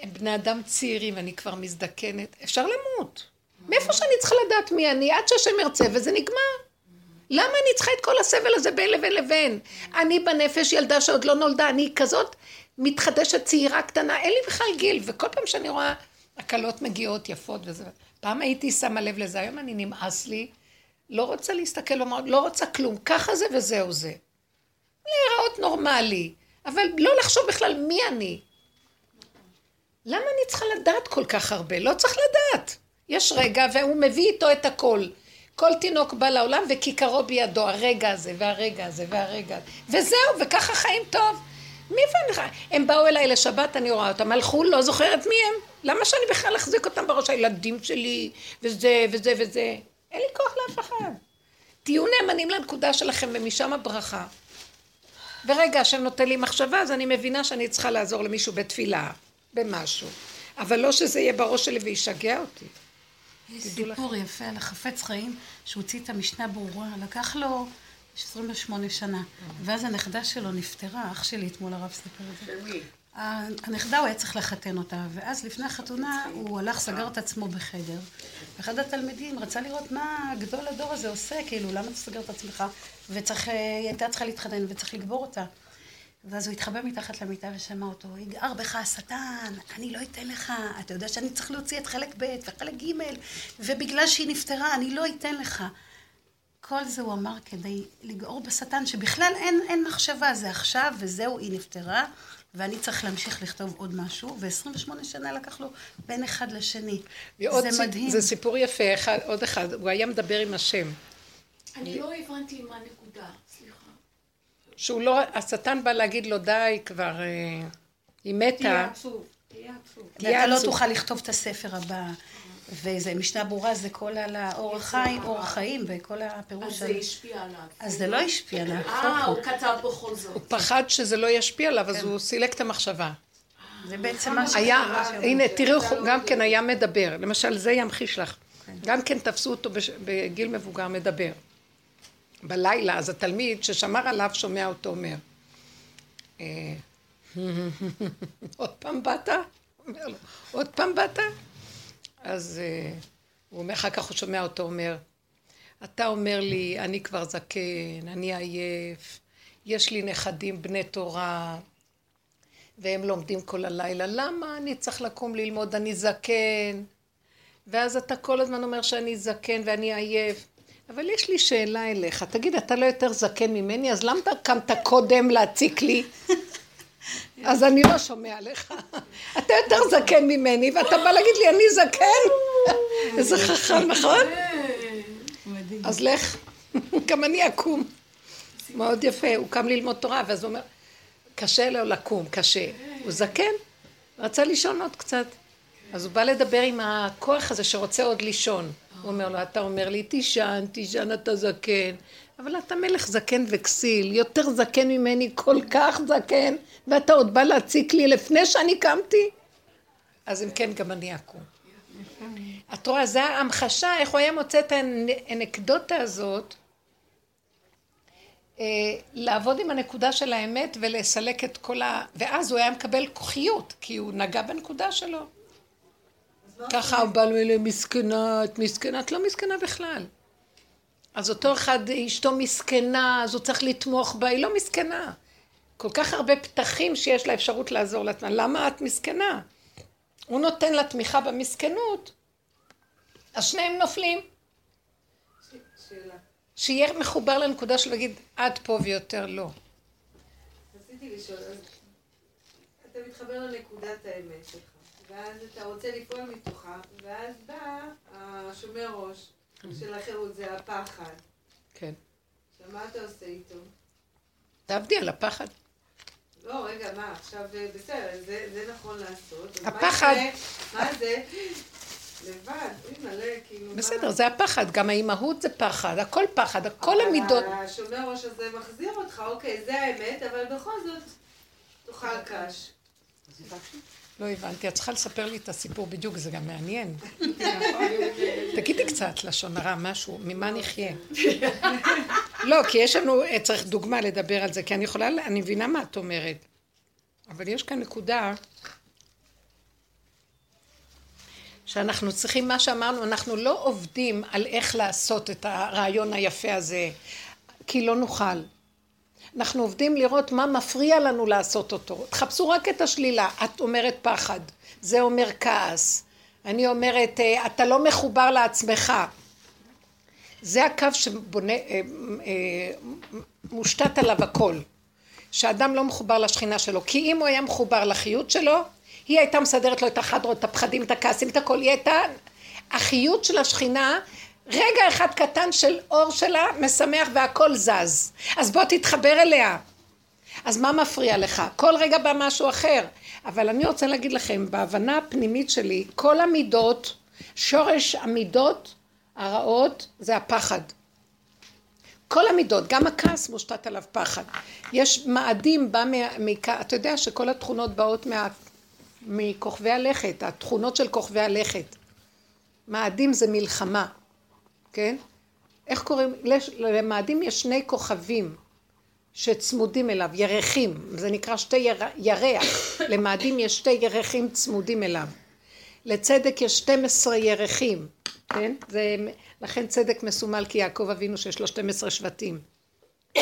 הם בני אדם צעירים ואני כבר מזדקנת, אפשר למות. מאיפה שאני צריכה לדעת מי אני? עד שהשם ירצה וזה נגמר. למה אני צריכה את כל הסבל הזה בין לבין לבין? אני בנפש ילדה שעוד לא נולדה, אני כזאת מתחדשת צעירה קטנה, אין לי בכלל גיל, וכל פעם שאני רואה הקלות מגיעות יפות וזה, פעם הייתי שמה לב לזה, היום אני נמאס לי, לא רוצה להסתכל, לומר, לא רוצה כלום, ככה זה וזהו זה. להיראות נורמלי, אבל לא לחשוב בכלל מי אני. למה אני צריכה לדעת כל כך הרבה? לא צריך לדעת. יש רגע והוא מביא איתו את הכל. כל תינוק בא לעולם וכיכרו בידו, הרגע הזה והרגע הזה והרגע הזה. וזהו, וככה חיים טוב. מי אני חי? הם באו אליי לשבת, אני רואה אותם, הלכו, לא זוכרת מי הם. למה שאני בכלל אחזיק אותם בראש? הילדים שלי, וזה וזה וזה. אין לי כוח לאף אחד. תהיו נאמנים לנקודה שלכם ומשם הברכה. ברגע השם נותן לי מחשבה, אז אני מבינה שאני צריכה לעזור למישהו בתפילה, במשהו. אבל לא שזה יהיה בראש שלי וישגע אותי. יש סיפור יפה על החפץ חיים, שהוציא את המשנה ברורה, לקח לו 28 שנה, ואז הנכדה שלו נפטרה, אח שלי אתמול הרב סיפר את זה. הנכדה הוא היה צריך לחתן אותה, ואז לפני החתונה הוא הלך, סגר את עצמו בחדר. אחד התלמידים רצה לראות מה גדול הדור הזה עושה, כאילו, למה אתה סוגר את עצמך? וצריך, היא הייתה צריכה להתחתן וצריך לגבור אותה. ואז הוא התחבא מתחת למיטה ושמע אותו, יגער בך השטן, אני לא אתן לך, אתה יודע שאני צריך להוציא את חלק ב' וחלק ג', ובגלל שהיא נפטרה, אני לא אתן לך. כל זה הוא אמר כדי לגעור בשטן, שבכלל אין, אין מחשבה, זה עכשיו וזהו, היא נפטרה, ואני צריך להמשיך לכתוב עוד משהו, ו-28 שנה לקח לו בין אחד לשני. זה ציפ... מדהים. זה סיפור יפה, אחד, עוד אחד, הוא היה מדבר עם השם. אני לא הבנתי מה הנקודה, סליחה. שהוא לא, השטן בא להגיד לו די כבר, אה, היא מתה. תהיה עצוב, תהיה עצוב. ואתה לא תוכל לכתוב את הספר הבא. וזה משנה ברורה, זה כל על האורח חיים, אורח חיים וכל הפירוש. אז זה השפיע עליו. אז זה לא השפיע עליו. אה, הוא כתב בכל זאת. הוא פחד שזה לא ישפיע עליו, אז כן. הוא סילק את המחשבה. זה בעצם מה שהיה, הנה, תראו, גם כן היה מדבר. למשל, זה ימחיש לך. כן. גם כן תפסו אותו בגיל מבוגר מדבר. בלילה, אז התלמיד ששמר עליו שומע אותו אומר, אה, [LAUGHS] עוד פעם באת? אומר לו, עוד פעם באת? אז uh, הוא אומר, אחר כך הוא שומע אותו אומר, אתה אומר לי, אני כבר זקן, אני עייף, יש לי נכדים בני תורה, והם לומדים כל הלילה, למה אני צריך לקום ללמוד, אני זקן? ואז אתה כל הזמן אומר שאני זקן ואני עייף. אבל יש לי שאלה אליך, תגיד, אתה לא יותר זקן ממני, אז למה קמת קודם להציק לי? אז אני לא שומע לך. אתה יותר זקן ממני, ואתה בא להגיד לי, אני זקן? איזה חכם, נכון? אז לך, גם אני אקום. מאוד יפה, הוא קם ללמוד תורה, ואז הוא אומר, קשה לו לקום, קשה. הוא זקן, רצה לישון עוד קצת. אז הוא בא לדבר עם הכוח הזה שרוצה עוד לישון. הוא אומר לו, אתה אומר לי, תישן, תישן, אתה זקן. אבל אתה מלך זקן וכסיל, יותר זקן ממני, כל כך זקן, ואתה עוד בא להציק לי לפני שאני קמתי? אז אם כן, גם אני אקום. את רואה, זה ההמחשה, איך הוא היה מוצא את האנקדוטה הזאת, אה, לעבוד עם הנקודה של האמת ולסלק את כל ה... ואז הוא היה מקבל כוחיות, כי הוא נגע בנקודה שלו. ככה הוא בא לו מסכנה, את מסכנה, את לא מסכנה בכלל. אז אותו אחד, אשתו מסכנה, אז הוא צריך לתמוך בה, היא לא מסכנה. כל כך הרבה פתחים שיש לה אפשרות לעזור לעצמה, למה את מסכנה? הוא נותן לה תמיכה במסכנות, אז שניהם נופלים. שיהיה מחובר לנקודה של להגיד עד פה ויותר לא. רציתי לשאול, אז אתה מתחבר לנקודת האמת שלך, ואז אתה רוצה לפעול מתוכה, ואז בא השומר ראש של החירות, זה הפחד. כן. עכשיו, מה אתה עושה איתו? תעבדי על הפחד. לא, רגע, מה, עכשיו, אה, בסדר, זה, זה נכון לעשות. אז מה הפחד. יקרה? מה זה? לבד, אוי מלא, כאילו, מה... בסדר, זה הפחד, גם האימהות זה פחד, הכל פחד, כל המידות. אבל השומר ראש הזה מחזיר אותך, אוקיי, זה האמת, אבל בכל זאת, תאכל קש. לא הבנתי, את צריכה לספר לי את הסיפור בדיוק, זה גם מעניין. [LAUGHS] תגידי קצת לשון הרע, משהו, ממה נחיה? לא, כי יש לנו, אה, צריך דוגמה לדבר על זה, כי אני יכולה, אני מבינה מה את אומרת. אבל יש כאן נקודה שאנחנו צריכים, מה שאמרנו, אנחנו לא עובדים על איך לעשות את הרעיון היפה הזה, כי לא נוכל. אנחנו עובדים לראות מה מפריע לנו לעשות אותו. תחפשו רק את השלילה. את אומרת פחד, זה אומר כעס. אני אומרת, אה, אתה לא מחובר לעצמך. זה הקו שבונה, אה, אה, מושתת עליו הכל. שאדם לא מחובר לשכינה שלו. כי אם הוא היה מחובר לחיות שלו, היא הייתה מסדרת לו את החדרות, את הפחדים, את הכעסים, את הכל. היא הייתה... החיות של השכינה רגע אחד קטן של אור שלה משמח והכל זז. אז בוא תתחבר אליה. אז מה מפריע לך? כל רגע בא משהו אחר. אבל אני רוצה להגיד לכם, בהבנה הפנימית שלי, כל המידות, שורש המידות הרעות זה הפחד. כל המידות, גם הכעס מושתת עליו פחד. יש מאדים, בא מ... אתה יודע שכל התכונות באות מה... מכוכבי הלכת, התכונות של כוכבי הלכת. מאדים זה מלחמה. כן? איך קוראים? למאדים יש שני כוכבים שצמודים אליו, ירחים, זה נקרא שתי יר... ירח, [COUGHS] למאדים יש שתי ירחים צמודים אליו. לצדק יש 12 ירחים, כן? זה, לכן צדק מסומל כי יעקב אבינו שיש לו 12 שבטים. [COUGHS]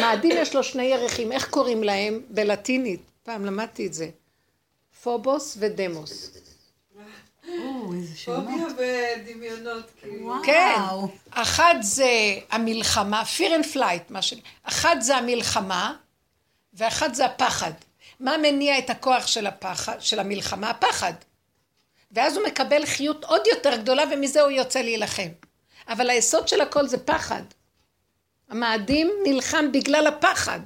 מאדים יש לו שני ירחים, איך קוראים להם? בלטינית, פעם למדתי את זה. פובוס ודמוס. פוביה ודמיונות, כאילו. כן, אחת זה המלחמה, fear and flight, מה ש... אחת זה המלחמה, ואחת זה הפחד. מה מניע את הכוח של הפחד, של המלחמה? הפחד. ואז הוא מקבל חיות עוד יותר גדולה, ומזה הוא יוצא להילחם. אבל היסוד של הכל זה פחד. המאדים נלחם בגלל הפחד.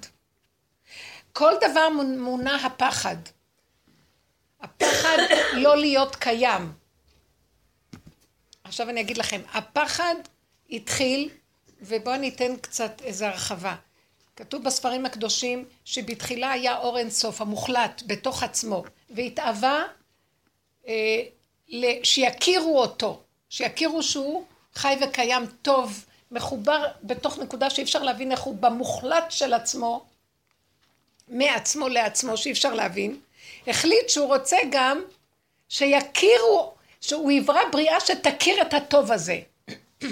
כל דבר מונע הפחד. הפחד לא להיות קיים. עכשיו אני אגיד לכם, הפחד התחיל, ובואו ניתן קצת איזו הרחבה. כתוב בספרים הקדושים שבתחילה היה אור אינסוף המוחלט בתוך עצמו, והתאווה אה, שיכירו אותו, שיכירו שהוא חי וקיים טוב מחובר בתוך נקודה שאי אפשר להבין איך הוא במוחלט של עצמו, מעצמו לעצמו, שאי אפשר להבין, החליט שהוא רוצה גם שיכירו, שהוא יברא בריאה שתכיר את הטוב הזה. [CLEARS THROAT]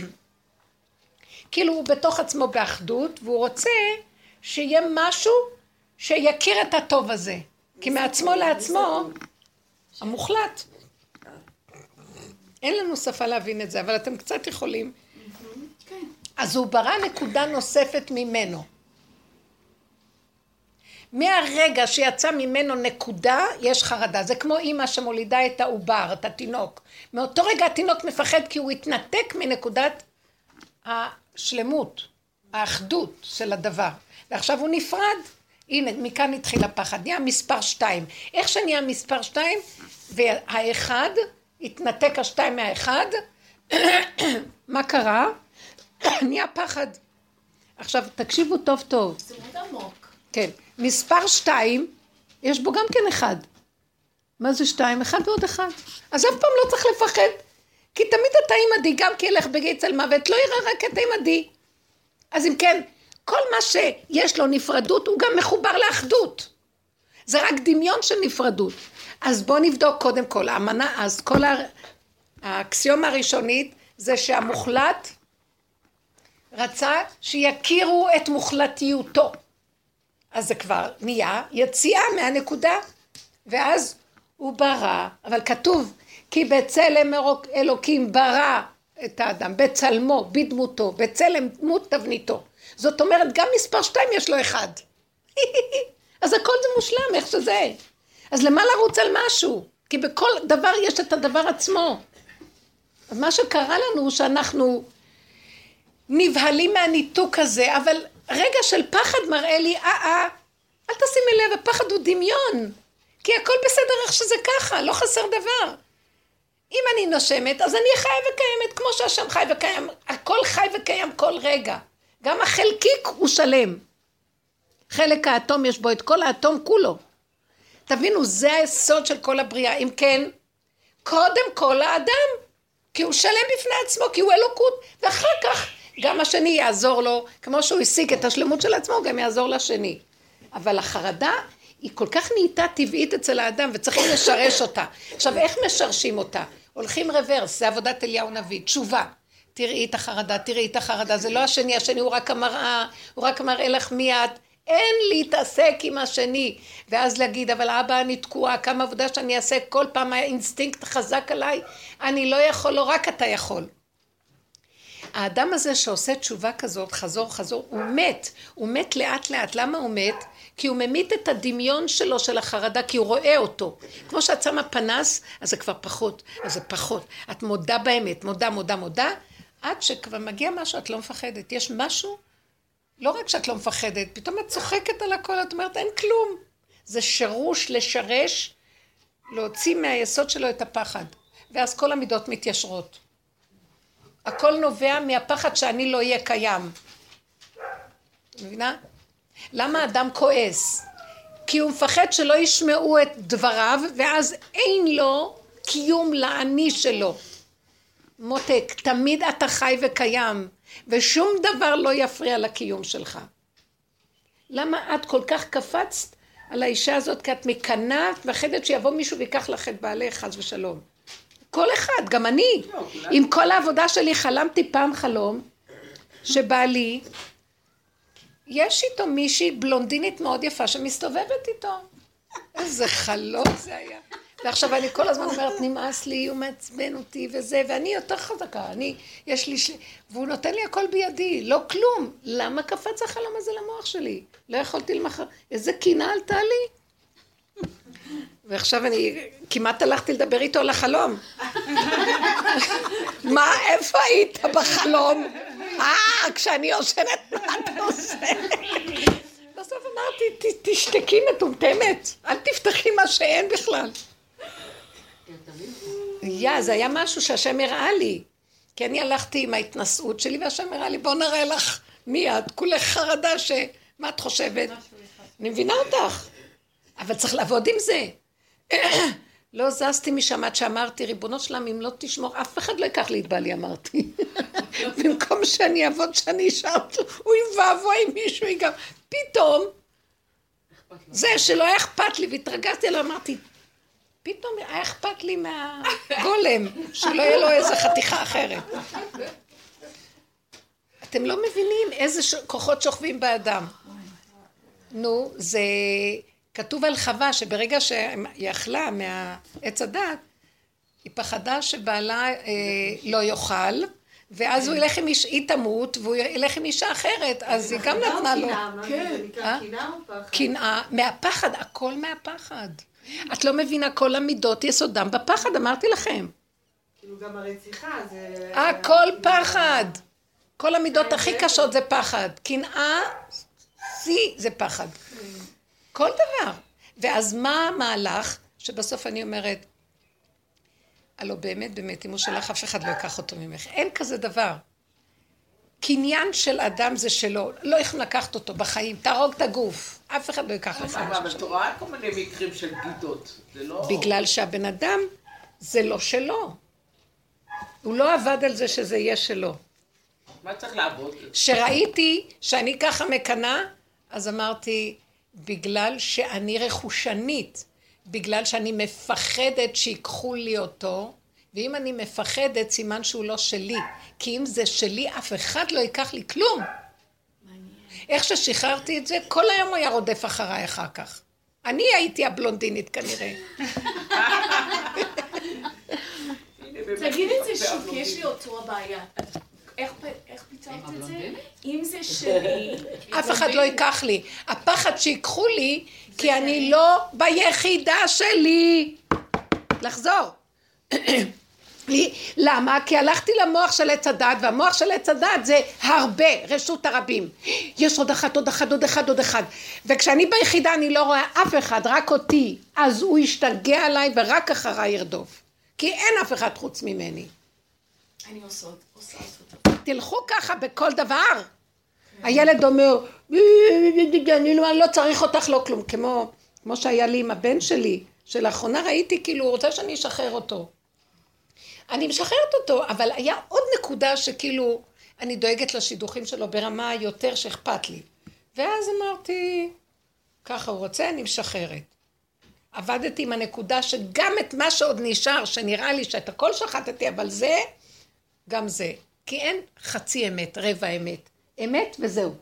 כאילו הוא בתוך עצמו באחדות, והוא רוצה שיהיה משהו שיכיר את הטוב הזה. כי מעצמו לעצמו, המוחלט. אין לנו שפה להבין את זה, אבל אתם קצת יכולים. אז הוא ברא נקודה נוספת ממנו. מהרגע שיצא ממנו נקודה, יש חרדה. זה כמו אימא שמולידה את העובר, את התינוק. מאותו רגע התינוק מפחד כי הוא התנתק מנקודת השלמות, האחדות של הדבר. ועכשיו הוא נפרד. הנה, מכאן התחיל הפחד. נהיה מספר שתיים. איך שנהיה מספר שתיים, והאחד, התנתק השתיים מהאחד, [COUGHS] מה קרה? [COUGHS] נהיה פחד. עכשיו, תקשיבו טוב טוב. זה מאוד עמוק. כן. מספר שתיים, יש בו גם כן אחד. מה זה שתיים? אחד ועוד אחד. אז אף פעם לא צריך לפחד. כי תמיד אתה עימדי, גם כי ילך בגיא צל מוות, לא יראה רק את עימדי. אז אם כן, כל מה שיש לו נפרדות, הוא גם מחובר לאחדות. זה רק דמיון של נפרדות. אז בואו נבדוק קודם כל, האמנה, אז כל האקסיומה הראשונית זה שהמוחלט רצה שיכירו את מוחלטיותו. אז זה כבר נהיה יציאה מהנקודה, ואז הוא ברא, אבל כתוב, כי בצלם אלוקים ברא את האדם, בצלמו, בדמותו, בצלם דמות תבניתו. זאת אומרת, גם מספר שתיים יש לו אחד. [LAUGHS] אז הכל זה מושלם, איך שזה. אז למה לרוץ על משהו? כי בכל דבר יש את הדבר עצמו. אז מה שקרה לנו הוא שאנחנו נבהלים מהניתוק הזה, אבל רגע של פחד מראה לי, אה אה, אל תשימי לב, הפחד הוא דמיון. כי הכל בסדר איך שזה ככה, לא חסר דבר. אם אני נושמת, אז אני חי וקיימת כמו שהשם חי וקיים. הכל חי וקיים כל רגע. גם החלקיק הוא שלם. חלק האטום יש בו את כל האטום כולו. תבינו, זה היסוד של כל הבריאה. אם כן, קודם כל האדם, כי הוא שלם בפני עצמו, כי הוא אלוקות, ואחר כך גם השני יעזור לו, כמו שהוא השיג את השלמות של עצמו, גם יעזור לשני. אבל החרדה היא כל כך נהייתה טבעית אצל האדם, וצריכים לשרש אותה. עכשיו, איך משרשים אותה? הולכים רוורס, זה עבודת אליהו נביא, תשובה. תראי את החרדה, תראי את החרדה, זה לא השני, השני הוא רק המראה, הוא רק מראה לך מי את. אין להתעסק עם השני. ואז להגיד, אבל אבא, אני תקועה, כמה עבודה שאני אעשה, כל פעם האינסטינקט חזק עליי, אני לא יכול, לא רק אתה יכול. האדם הזה שעושה תשובה כזאת, חזור חזור, הוא מת. הוא מת לאט לאט. למה הוא מת? כי הוא ממית את הדמיון שלו של החרדה, כי הוא רואה אותו. כמו שאת שמה פנס, אז זה כבר פחות, אז זה פחות. את מודה באמת, מודה, מודה, מודה, עד שכבר מגיע משהו, את לא מפחדת. יש משהו, לא רק שאת לא מפחדת, פתאום את צוחקת על הכל, את אומרת, אין כלום. זה שרוש, לשרש, להוציא מהיסוד שלו את הפחד. ואז כל המידות מתיישרות. הכל נובע מהפחד שאני לא אהיה קיים. מבינה? למה אדם כועס? כי הוא מפחד שלא ישמעו את דבריו, ואז אין לו קיום לאני שלו. מותק, תמיד אתה חי וקיים, ושום דבר לא יפריע לקיום שלך. למה את כל כך קפצת על האישה הזאת? כי את מקנאה, מפחדת שיבוא מישהו ויקח לך את בעלך, חס ושלום. כל אחד, גם אני. עם כל העבודה שלי חלמתי פעם חלום, שבעלי, יש איתו מישהי בלונדינית מאוד יפה שמסתובבת איתו. איזה חלום זה היה. ועכשיו אני כל הזמן אומרת, נמאס לי, הוא מעצבן אותי וזה, ואני יותר חזקה, אני, יש לי, ש... והוא נותן לי הכל בידי, לא כלום. למה קפץ החלום הזה למוח שלי? לא יכולתי למחר, איזה קינה עלתה לי? ועכשיו אני כמעט הלכתי לדבר איתו על החלום. [LAUGHS] מה, איפה היית בחלום? אה, כשאני יושנת, מה אתה עושה? [LAUGHS] בסוף אמרתי, תשתקי מטומטמת, אל תפתחי מה שאין בכלל. יא, זה היה משהו שהשם הראה לי. כי אני הלכתי עם ההתנשאות שלי, והשם הראה לי, בוא נראה לך מי את, כולך חרדה ש... מה את חושבת? אני מבינה אותך, אבל צריך לעבוד עם זה. [COUGHS] לא זזתי משם עד שאמרתי, ריבונו שלם, אם לא תשמור, אף אחד לא ייקח לי את בעלי, אמרתי. [LAUGHS] במקום שאני אעבוד שאני אשאר, אוי ואבוי מישהו ייגע. פתאום, זה שלא היה אכפת לי, והתרגזתי עליו, אמרתי, פתאום היה אכפת לי מהגולם, שלא יהיה לו איזה חתיכה אחרת. אתם לא מבינים איזה ש... כוחות שוכבים באדם. נו, זה כתוב על חווה שברגע שהיא אכלה מהעץ הדת, היא פחדה שבעלה אה, לא יאכל, ואז הוא ילך עם איש, היא תמות, והוא ילך עם אישה אחרת, אז היא גם נתנה לו. כן. אה? קנאה או פחד? קנאה, מהפחד, הכל מהפחד. את לא מבינה, כל המידות יסודם בפחד, אמרתי לכם. כאילו גם הרציחה זה... הכל פחד. כל המידות הכי קשות זה פחד. קנאה, שיא זה פחד. כל דבר. ואז מה המהלך? שבסוף אני אומרת, הלו באמת, באמת, אם הוא שלך, אף אחד לא ייקח אותו ממך. אין כזה דבר. קניין של אדם זה שלו, לא יכולים לקחת אותו בחיים, תהרוג את הגוף, אף אחד לא ייקח לך. אבל את רואה כל מיני מקרים של בגידות. זה לא... בגלל שהבן אדם זה לא שלו. הוא לא עבד על זה שזה יהיה שלו. מה צריך לעבוד? כשראיתי שאני ככה מקנאה, אז אמרתי, בגלל שאני רכושנית, בגלל שאני מפחדת שיקחו לי אותו, ואם אני מפחדת, סימן שהוא לא שלי. כי אם זה שלי, אף אחד לא ייקח לי כלום. איך ששחררתי את זה, כל היום הוא היה רודף אחריי אחר כך. אני הייתי הבלונדינית כנראה. [LAUGHS] תגיד את זה שוב, כי יש לי אותו הבעיה. איך את זה? אם זה שלי... [LAUGHS] אף אחד לא ייקח לי. הפחד שיקחו לי, כי אני לא ביחידה שלי. לחזור. [CLEARS THROAT] למה? כי הלכתי למוח של עץ הדת, והמוח של עץ הדת זה הרבה, רשות הרבים. [GASPS] יש עוד אחד, עוד אחד, עוד אחד, עוד אחד. וכשאני ביחידה אני לא רואה אף אחד, רק אותי. אז הוא ישתגע עליי ורק אחריי ירדוף. כי אין אף אחד חוץ ממני. אני עושה עושה אותו. תלכו ככה בכל דבר. הילד אומר, אני לא, אני לא צריך אותך לא כלום, כמו, כמו שהיה לי עם הבן שלי, שלאחרונה ראיתי כאילו הוא רוצה שאני אשחרר אותו. אני משחררת אותו, אבל היה עוד נקודה שכאילו אני דואגת לשידוכים שלו ברמה יותר שאכפת לי. ואז אמרתי, ככה הוא רוצה, אני משחררת. עבדתי עם הנקודה שגם את מה שעוד נשאר, שנראה לי שאת הכל שחטתי, אבל זה, גם זה. כי אין חצי אמת, רבע אמת. אמת וזהו.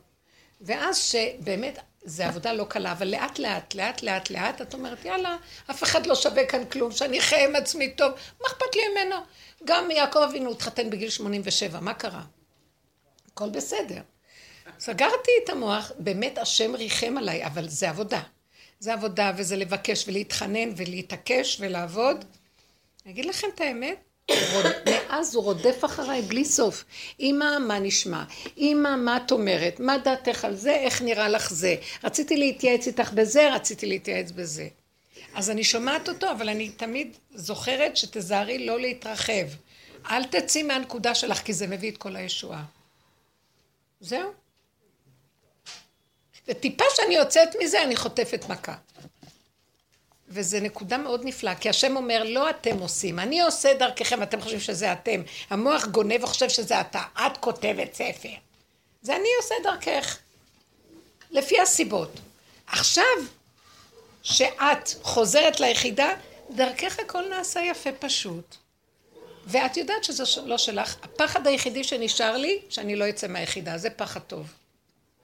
ואז שבאמת, זו עבודה לא קלה, אבל לאט לאט, לאט לאט לאט, את אומרת, יאללה, אף אחד לא שווה כאן כלום, שאני חיה עם עצמי טוב, מה אכפת לי ממנו? גם יעקב אבינו התחתן בגיל 87, מה קרה? הכל בסדר. סגרתי את המוח, באמת השם ריחם עליי, אבל זה עבודה. זה עבודה וזה לבקש ולהתחנן ולהתעקש ולעבוד. אני אגיד לכם את האמת, מאז הוא רודף אחריי בלי סוף. אמא, מה נשמע? אמא, מה את אומרת? מה דעתך על זה? איך נראה לך זה? רציתי להתייעץ איתך בזה, רציתי להתייעץ בזה. אז אני שומעת אותו, אבל אני תמיד זוכרת שתזהרי לא להתרחב. אל תצאי מהנקודה שלך, כי זה מביא את כל הישועה. זהו. וטיפה שאני יוצאת מזה, אני חוטפת מכה. וזו נקודה מאוד נפלאה, כי השם אומר, לא אתם עושים, אני עושה דרככם, אתם חושבים שזה אתם. המוח גונב וחושב שזה אתה, את כותבת ספר. זה אני עושה דרכך, לפי הסיבות. עכשיו, שאת חוזרת ליחידה, דרכך הכל נעשה יפה פשוט. ואת יודעת שזה לא שלך. הפחד היחידי שנשאר לי, שאני לא אצא מהיחידה, זה פחד טוב.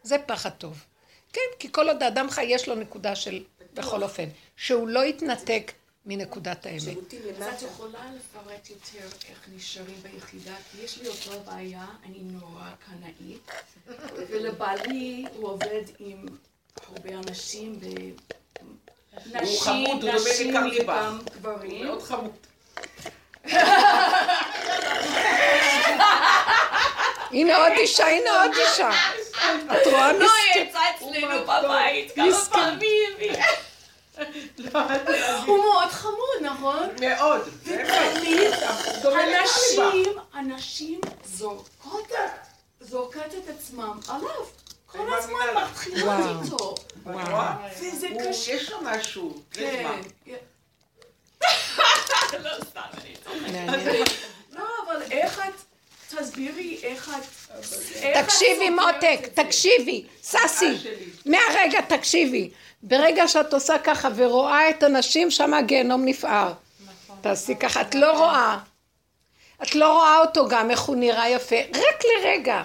זה פחד טוב. כן, כי כל עוד האדם חי, יש לו נקודה של, בכל אופן, שהוא לא יתנתק מנקודת האמת. שירותים אז את. יכולה לפרט יותר איך נשארים ביחידה? כי יש לי אותו בעיה, אני נורא קנאית, ולבעלי הוא עובד עם הרבה אנשים, נשים, נשים לקרליבך. וגם הוא גברים. מאוד חמוד. [LAUGHS] הנה עוד אישה, הנה עוד אישה. את רואה לא, מסכן? היא יצאה אצלנו בבית כמה מסכן. פעמים. הוא מאוד חמוד, נכון? מאוד. באמת. תמיד דומה לקרליבך. הנשים, הנשים זורקות זורקות את עצמם עליו. כל הזמן. מתחילות. איתו. וזה קשה. יש לו משהו. כן. מה. [LAUGHS] לא סתם, אני צוחקת. לא, אבל איך את, תסבירי איך את... תקשיבי מותק? תקשיבי, ססי, מהרגע תקשיבי. ברגע שאת עושה ככה ורואה את הנשים, שם הגיהנום נפער. תעשי ככה, את לא רואה. את לא רואה אותו גם, איך הוא נראה יפה, רק לרגע.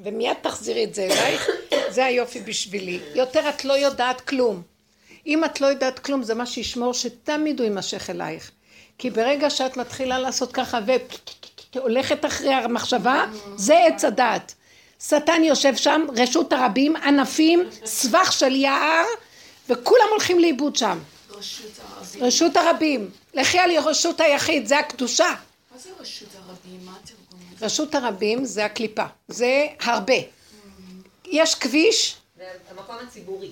ומיד תחזירי את זה אלייך, [COUGHS] זה היופי בשבילי. יותר את לא יודעת כלום. אם את לא יודעת כלום, זה מה שישמור שתמיד הוא יימשך אלייך. כי ברגע שאת מתחילה לעשות ככה והולכת אחרי המחשבה, זה עץ הדעת. שטן יושב שם, רשות הרבים, ענפים, סבך של יער, וכולם הולכים לאיבוד שם. רשות הרבים. רשות הרבים. לכי על רשות היחיד, זה הקדושה. מה זה רשות הרבים? מה התרגום? רשות הרבים זה הקליפה, זה הרבה. יש כביש המקום הציבורי.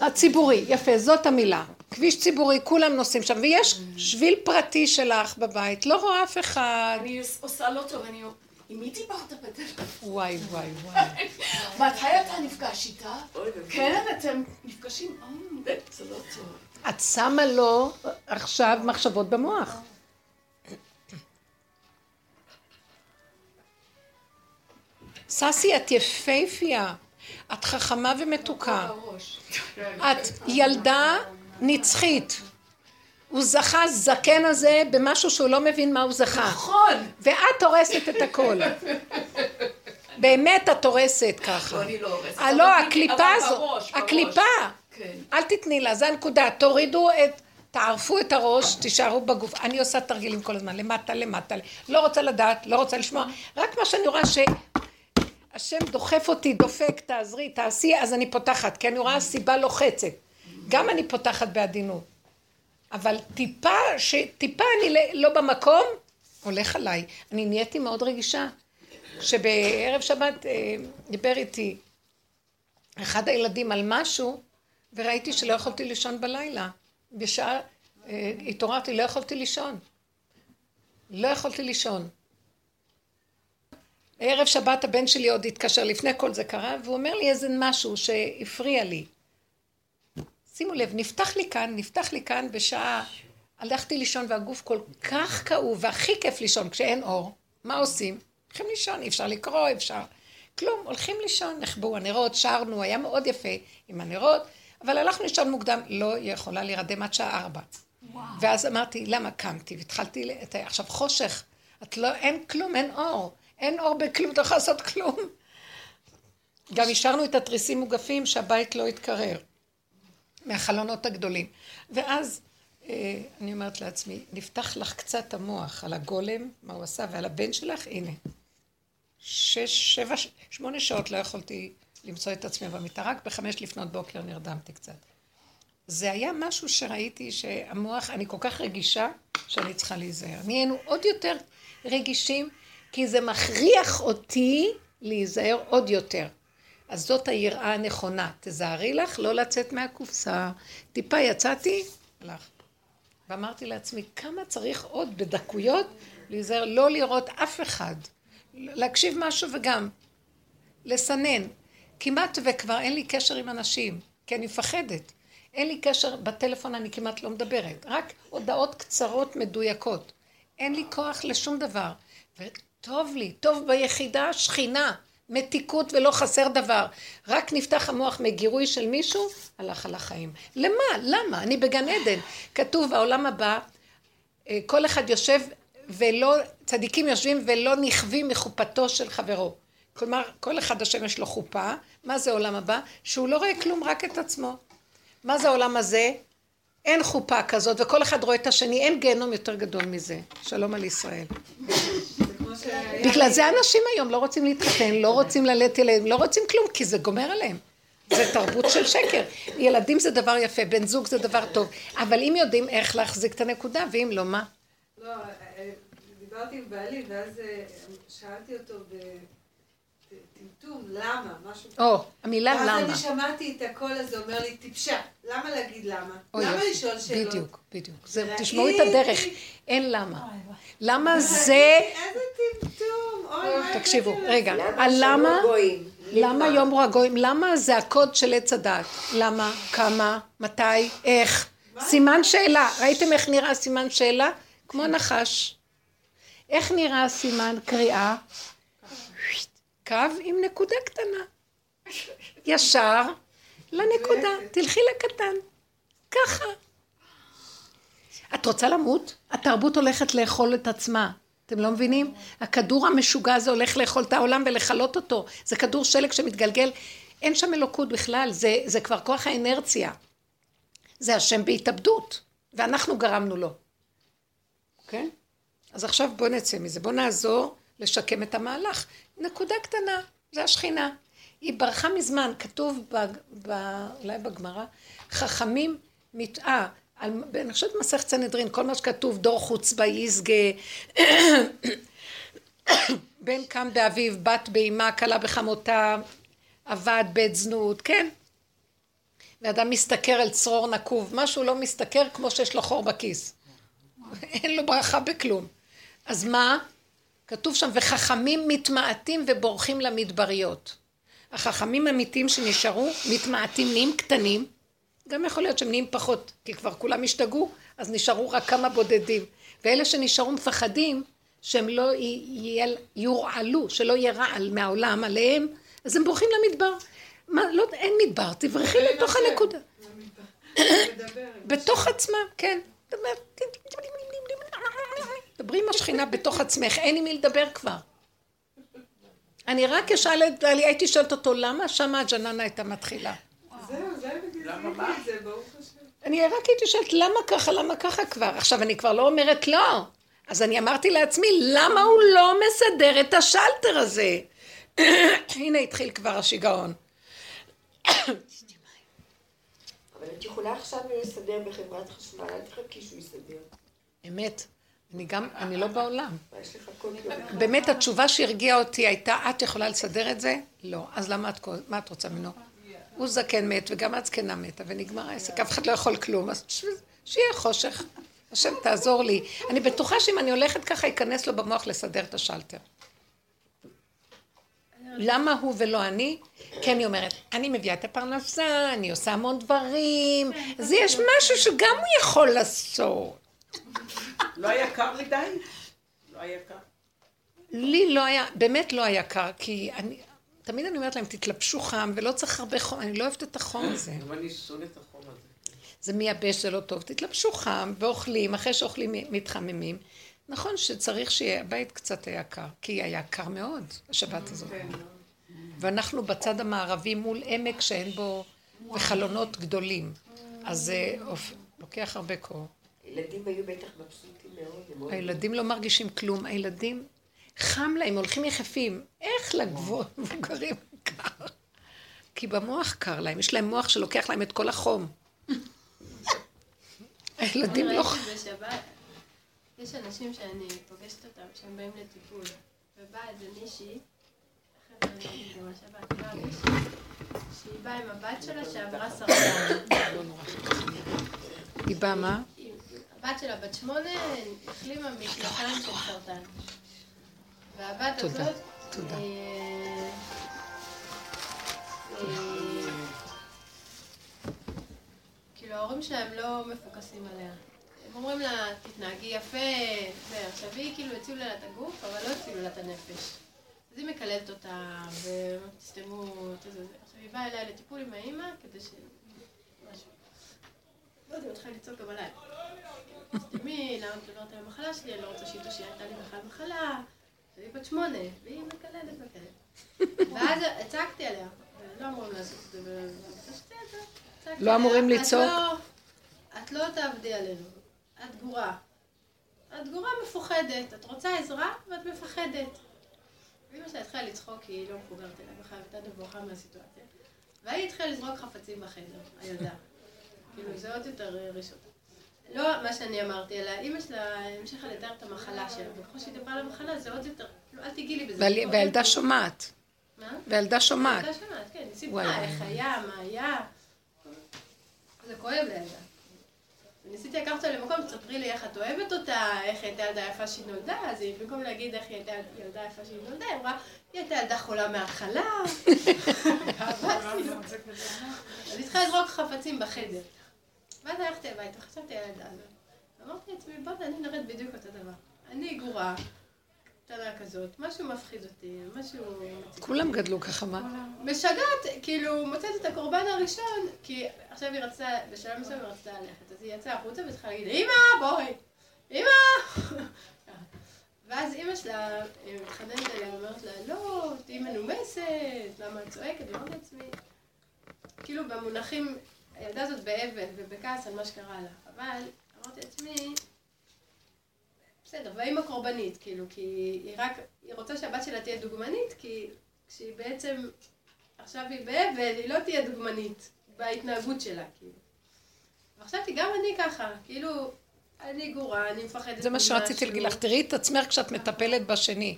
הציבורי, יפה, זאת המילה. כביש ציבורי, כולם נוסעים שם, ויש שביל פרטי שלך בבית, לא רואה אף אחד. אני עושה לא טוב, אני... עם מי דיברת בטלפון? וואי וואי וואי. [LAUGHS] מתי אתה נפגש איתה? כן, אתם נפגשים? אה, זה לא טוב. את שמה לו עכשיו מחשבות במוח. ססי, את יפייפייה, את חכמה ומתוקה. בראש. את ילדה נצחית. הוא זכה, זקן הזה, במשהו שהוא לא מבין מה הוא זכה. נכון! ואת הורסת את הכל. באמת את הורסת ככה. לא, אני לא הורסת. אה, לא, אבל הקליפה הזו, בראש. הקליפה. כן. אל תתני לה, זה הנקודה. תורידו את... תערפו את הראש, תישארו בגוף. אני עושה תרגילים כל הזמן, למטה, למטה. לא רוצה לדעת, לא רוצה לשמוע. רק מה שאני רואה שהשם דוחף אותי, דופק, תעזרי, תעשי, אז אני פותחת, כי אני רואה סיבה לוחצת. גם אני פותחת בעדינות. אבל טיפה, שטיפה אני ל- לא במקום, הולך עליי. אני נהייתי מאוד רגישה. שבערב שבת אה, דיבר איתי אחד הילדים על משהו, וראיתי שלא יכולתי לישון בלילה. בשעה, אה, התעוררתי, לא יכולתי לישון. לא יכולתי לישון. ערב שבת הבן שלי עוד התקשר, לפני כל זה קרה, והוא אומר לי איזה משהו שהפריע לי. שימו לב, נפתח לי כאן, נפתח לי כאן בשעה, הלכתי לישון והגוף כל כך כאוב, והכי כיף לישון כשאין אור, מה עושים? הולכים לישון, אי אפשר לקרוא, אפשר. כלום, הולכים לישון, נחבאו הנרות, שרנו, היה מאוד יפה עם הנרות, אבל הלכנו לישון מוקדם, לא יכולה להירדם עד שעה ארבע. ואז אמרתי, למה קמתי? והתחלתי, את. עכשיו חושך, את לא, אין כלום, אין אור. אין אור בכלום, אתה לא יכול לעשות כלום. גם השארנו את התריסים מוגפים שהבית לא יתקרר. מהחלונות הגדולים. ואז אה, אני אומרת לעצמי, נפתח לך קצת המוח על הגולם, מה הוא עשה, ועל הבן שלך, הנה. שש, שבע, שמונה שעות לא יכולתי למצוא את עצמי במיטה, רק בחמש לפנות בוקר נרדמתי קצת. זה היה משהו שראיתי שהמוח, אני כל כך רגישה, שאני צריכה להיזהר. נהיינו עוד יותר רגישים, כי זה מכריח אותי להיזהר עוד יותר. אז זאת היראה הנכונה. תזהרי לך לא לצאת מהקופסה. טיפה יצאתי, הלך. ואמרתי לעצמי, כמה צריך עוד בדקויות להיזהר, לא לראות אף אחד. להקשיב משהו וגם לסנן. כמעט וכבר אין לי קשר עם אנשים, כי אני מפחדת. אין לי קשר, בטלפון אני כמעט לא מדברת. רק הודעות קצרות מדויקות. אין לי כוח לשום דבר. וטוב לי, טוב ביחידה שכינה, מתיקות ולא חסר דבר. רק נפתח המוח מגירוי של מישהו, הלך על החיים. למה? למה? אני בגן עדן. כתוב בעולם הבא, אה, כל אחד יושב ולא, צדיקים יושבים ולא נכווים מחופתו של חברו. כלומר, כל אחד השם יש לו חופה. מה זה עולם הבא? שהוא לא רואה כלום, רק את עצמו. מה זה העולם הזה? אין חופה כזאת, וכל אחד רואה את השני, אין גיהנום יותר גדול מזה. שלום על ישראל. בגלל זה אנשים היום לא רוצים להתחתן, לא רוצים ללדת ילדים, לא רוצים כלום, כי זה גומר עליהם. זה תרבות של שקר. ילדים זה דבר יפה, בן זוג זה דבר טוב, אבל אם יודעים איך להחזיק את הנקודה, ואם לא, מה? לא, אה, אה, דיברתי עם בעלי, ואז אה, שאלתי אותו בטמטום, למה? משהו או, המילה ואז למה. אני שמעתי את הקול הזה אומר לי, טיפשה, למה להגיד למה? למה. לשאול שאלות? בדיוק, בדיוק. תשמעו את הדרך, אין למה. למה זה, איזה טמטום, אוי, מה תקשיבו, רגע, למה הלמה? למה למה? יום רגועים, למה זה הקוד של עץ הדעת? למה, כמה, מתי, איך? סימן שאלה, ראיתם איך נראה סימן שאלה? כמו נחש. איך נראה הסימן קריאה? קו עם נקודה קטנה. ישר לנקודה, תלכי לקטן. ככה. את רוצה למות? התרבות הולכת לאכול את עצמה. אתם לא מבינים? הכדור המשוגע הזה הולך לאכול את העולם ולכלות אותו. זה כדור שלג שמתגלגל. אין שם אלוקות בכלל, זה, זה כבר כוח האנרציה. זה השם בהתאבדות, ואנחנו גרמנו לו. כן? אז עכשיו בוא נצא מזה, בוא נעזור לשקם את המהלך. נקודה קטנה, זה השכינה. היא ברחה מזמן, כתוב ב, ב, אולי בגמרא, חכמים מתאה, אני חושבת מסכת סנהדרין, כל מה שכתוב, דור חוצבה יסגה, [COUGHS] בן קם באביו, בת באמה, כלה בחמותה, עבד בית זנות, כן. ואדם מסתכר על צרור נקוב, משהו לא מסתכר כמו שיש לו חור בכיס. [LAUGHS] אין לו ברכה בכלום. אז מה? כתוב שם, וחכמים מתמעטים ובורחים למדבריות. החכמים האמיתיים שנשארו, מתמעטים, נהיים קטנים, גם יכול להיות שהם נהיים פחות, כי כבר כולם השתגעו, אז נשארו רק כמה בודדים. ואלה שנשארו מפחדים, שהם לא יורעלו, שלא יהיה רעל מהעולם עליהם, אז הם בורחים למדבר. מה, לא, אין מדבר, תברחי לתוך הנקודה. בתוך עצמם, כן. דברי עם השכינה בתוך עצמך, אין עם מי לדבר כבר. אני רק אשאל את בעלי, הייתי שואלת אותו, למה שמה הג'ננה הייתה מתחילה? זהו, זה בדיוק את זה, ברוך השם. אני רק הייתי שואלת, למה ככה, למה ככה כבר? עכשיו, אני כבר לא אומרת לא. אז אני אמרתי לעצמי, למה הוא לא מסדר את השלטר הזה? [COUGHS] הנה התחיל כבר השיגעון. אבל את יכולה עכשיו לסדר בחברת חשמל, אל תחכי שהוא יסדר. אמת. אני גם, אני לא בעולם. באמת התשובה שהרגיעה אותי הייתה, את יכולה לסדר את זה? לא. אז למה את, מה את רוצה ממנו? הוא זקן מת וגם את זקנה מתה ונגמר העסק, אף אחד לא יכול כלום, אז שיהיה חושך. השם תעזור לי. אני בטוחה שאם אני הולכת ככה, ייכנס לו במוח לסדר את השלטר. למה הוא ולא אני? כי אני אומרת, אני מביאה את הפרנסה, אני עושה המון דברים, אז יש משהו שגם הוא יכול לעשות. לא היה קר מדי? לא היה קר? לי לא היה, באמת לא היה קר, כי אני, תמיד אני אומרת להם, תתלבשו חם, ולא צריך הרבה חום, אני לא אוהבת את החום הזה. אבל אני שונא את החום הזה. זה מייבש, זה לא טוב. תתלבשו חם ואוכלים, אחרי שאוכלים מתחממים. נכון שצריך שיהיה, הבית קצת היה קר, כי היה קר מאוד, השבת הזאת. ואנחנו בצד המערבי מול עמק שאין בו חלונות גדולים. אז זה לוקח הרבה קור. ילדים היו בטח מבסוטים מאוד. הילדים לא מרגישים כלום, הילדים, חם להם, הולכים יחפים. איך לגבוה מבוגרים קר? כי במוח קר להם, יש להם מוח שלוקח להם את כל החום. הילדים לא... יש אנשים שאני פוגשת אותם שהם באים לטיפול, ובאה איזה מישהי, אחרי זה אני אגיד גם השבת, באה מישהי, שהיא באה עם הבת שלה שעברה סרטן. היא באה מה? הבת שלה בת שמונה, החלימה משנתיים של סרטן. והבת הזאת... תודה. אה, אה, כאילו ההורים שלהם לא מפוקסים עליה. הם אומרים לה, תתנהגי יפה, זה. עכשיו היא כאילו הצילו לה את הגוף, אבל לא הצילו לה את הנפש. אז היא מקללת אותה, ותסתמו, את זה. עכשיו היא באה אליי לטיפול עם האימא, כדי ש... משהו. לא יודעת, היא מתחילה לצעוק גם עליי. תסתמי, למה את מדברת על המחלה שלי? אני לא רוצה שידעו שהייתה לי בכלל מחלה. והיא בת שמונה, והיא מקללת מקללת. ואז הצעקתי עליה, ולא אמורים לעשות את זה. צעקתי לא אמורים "את לצעוק?" לא- את לא תעבדי עלינו, את גורה. את גורה מפוחדת, את רוצה עזרה ואת מפחדת. ואמא שלה התחילה לצחוק כי היא לא מחוברת אליה בכלל, הייתה נבוכה מהסיטואציה. והיא התחילה לזרוק חפצים בחדר, הילדה. כאילו, זה עוד יותר אותה. לא מה שאני אמרתי, אלא אימא שלה המשיכה לתאר את המחלה שלה, וככל שהיא דיברה על המחלה זה עוד יותר, כאילו, אל תגיעי לי בזה. והילדה שומעת. מה? והילדה שומעת. הילדה שומעת, כן, היא סיפרה. איך היה, מה היה. זה כואב לילדה. וניסיתי לקחת אותה למקום, תספרי לי איך את אוהבת אותה, איך היא הייתה ילדה יפה שהיא נולדה, אז היא, במקום להגיד איך היא הייתה ילדה יפה שהיא נולדה, היא אמרה, היא הייתה ילדה חולה מההתחלה. [LAUGHS] היא צריכה לזרוק חפצים בחדר. ואז הלכתי הביתה, חשבתי על הילדה הזאת. אמרתי לעצמי, בוא'נה, אני נראית בדיוק אותו דבר. אני גורה, קטנה כזאת, משהו מפחיד אותי, משהו... כולם. גדלו ככה, מה? משגעת, כאילו, מוצאת את הקורבן הראשון, כי עכשיו היא רצתה, בשלב מסוים היא רצתה ללכת, אז היא יצאה החוצה והתחילה להגיד, אמא, בואי, אמא! [LAUGHS] ואז אימא שלה מתחננת אליה, אומרת לה, לא, תהיי מנומסת, למה את צועקת? ואמרתי לעצמי, כאילו במונחים, הילדה הזאת באבל ובכעס על מה שקרה לה, אבל אמרתי לעצמי, בסדר, והאימא קורבנית, כאילו, כי היא רק, היא רוצה שהבת שלה תהיה דוגמנית, כי כשהיא בעצם, עכשיו היא באבל, היא לא תהיה דוגמנית בהתנהגות שלה, כאילו. וחשבתי, גם אני ככה, כאילו, אני גורה, אני מפחדת זה מה שרציתי. להגיד לך, תראי את עצמך כשאת מטפלת בשני.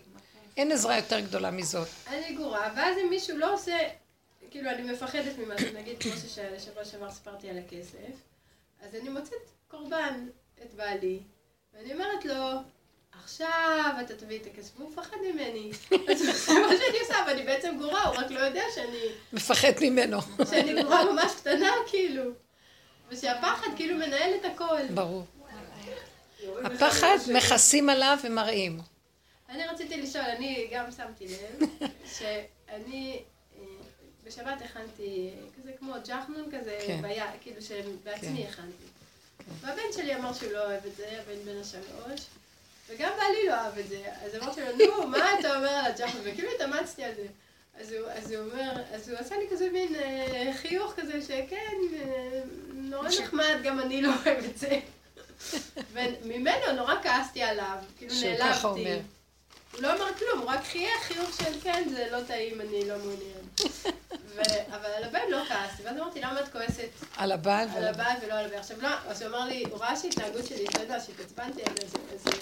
אין עזרה יותר גדולה מזאת. אני גורה, ואז אם מישהו לא עושה, כאילו אני מפחדת ממשהו, נגיד כמו ששבוע שעבר סיפרתי על הכסף, אז אני מוצאת קורבן, את בעלי, ואני אומרת לו, עכשיו אתה תביא את הכסף, והוא מפחד ממני. [LAUGHS] אז זה מה שאני עושה, ואני בעצם גורה, הוא רק לא יודע שאני, מפחד ממנו. שאני גורה ממש קטנה, כאילו. ושהפחד כאילו מנהל את הכל. ברור. הפחד מכסים עליו ומראים. אני רציתי לשאול, אני גם שמתי לב, [LAUGHS] שאני בשבת הכנתי כזה כמו ג'חנון כזה, כן. ביד, כאילו שבעצמי כן. הכנתי. והבן שלי אמר שהוא לא אוהב את זה, הבן בן השלוש, וגם בעלי לא אהב את זה. אז אמרתי לו, נו, מה אתה אומר על הג'חנון? וכאילו התאמצתי על זה. אז הוא, אז הוא אומר, אז הוא עשה לי כזה מין אה, חיוך כזה, שכן, אה, נורא נחמד, גם אני לא אוהב את זה. [LAUGHS] וממנו נורא כעסתי עליו, כאילו נעלבתי. הוא לא אמר כלום, הוא רק חייך חיוך של כן, זה לא טעים, אני לא מעוניין. [LAUGHS] אבל על הבן לא כעסתי, ואז אמרתי, למה את כועסת על הבעל על הבעל ולא על הבן? עכשיו לא, אז הוא אמר לי, הוא ראה שהתנהגות שלי, אתה יודע, שהתעצבנתי על זה, אז הוא